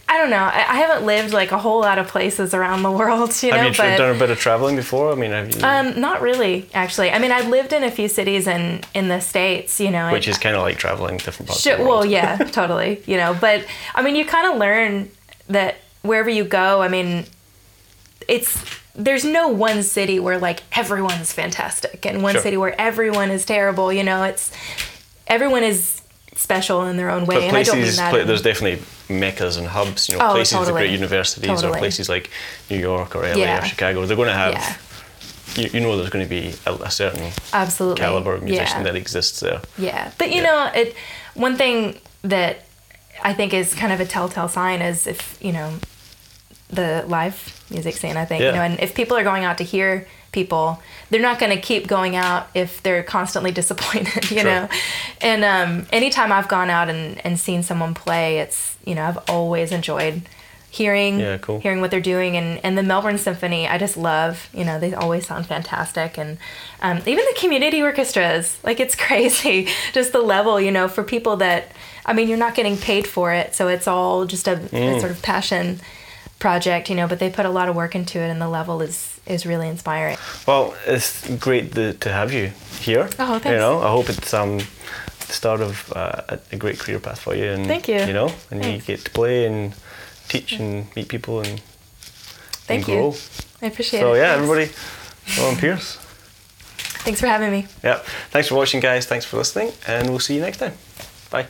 B: I don't know. I, I haven't lived like a whole lot of places around the world, you know,
A: have you
B: but
A: done a bit of traveling before? I mean, have you?
B: um, not really actually. I mean, I've lived in a few cities in in the states, you know,
A: which
B: and-
A: is kind of like traveling different parts
B: Sure,
A: of the world.
B: well, yeah, totally. You know, but I mean, you kind of learn that wherever you go, I mean, it's there's no one city where like everyone's fantastic and one
A: Sure.
B: city where everyone is terrible. You know, it's everyone is special in their own way,
A: But
B: and I don't mean
A: places,
B: that.
A: pla- there's definitely meccas and hubs. You know,
B: Oh,
A: places with
B: totally.
A: great universities or places like New York or LA
B: Yeah.
A: or Chicago. They're going to have.
B: Yeah.
A: You, you know, there's going to be a, a certain
B: Absolutely.
A: caliber of musician
B: Yeah.
A: that exists there.
B: Yeah, but you know, it one thing that I think is kind of a telltale sign is if you know the live music scene. I think
A: Yeah.
B: you know, and if people are going out to hear people, they're not going to keep going out if they're constantly disappointed. You
A: Sure.
B: know, and um, anytime I've gone out and and seen someone play, it's you know I've always enjoyed hearing
A: Yeah, cool.
B: hearing what they're doing and and the Melbourne Symphony I just love you know they always sound fantastic and um, even the community orchestras like it's crazy just the level you know for people that I mean you're not getting paid for it so it's all just a,
A: Mm.
B: a sort of passion project you know but they put a lot of work into it and the level is is really inspiring
A: Well, it's great to, to have you here.
B: Oh, thanks.
A: You know, I hope it's um, start of uh, a, great career path for you. And,
B: Thank you.
A: You know, and
B: Thanks.
A: you get to play and teach and meet people and,
B: thank
A: and
B: you
A: grow.
B: I appreciate
A: So
B: it So
A: yeah,
B: Thanks.
A: everybody, Lauren Pierce.
B: thanks for having me
A: Yeah, thanks for watching, guys. Thanks for listening, and we'll see you next time. Bye.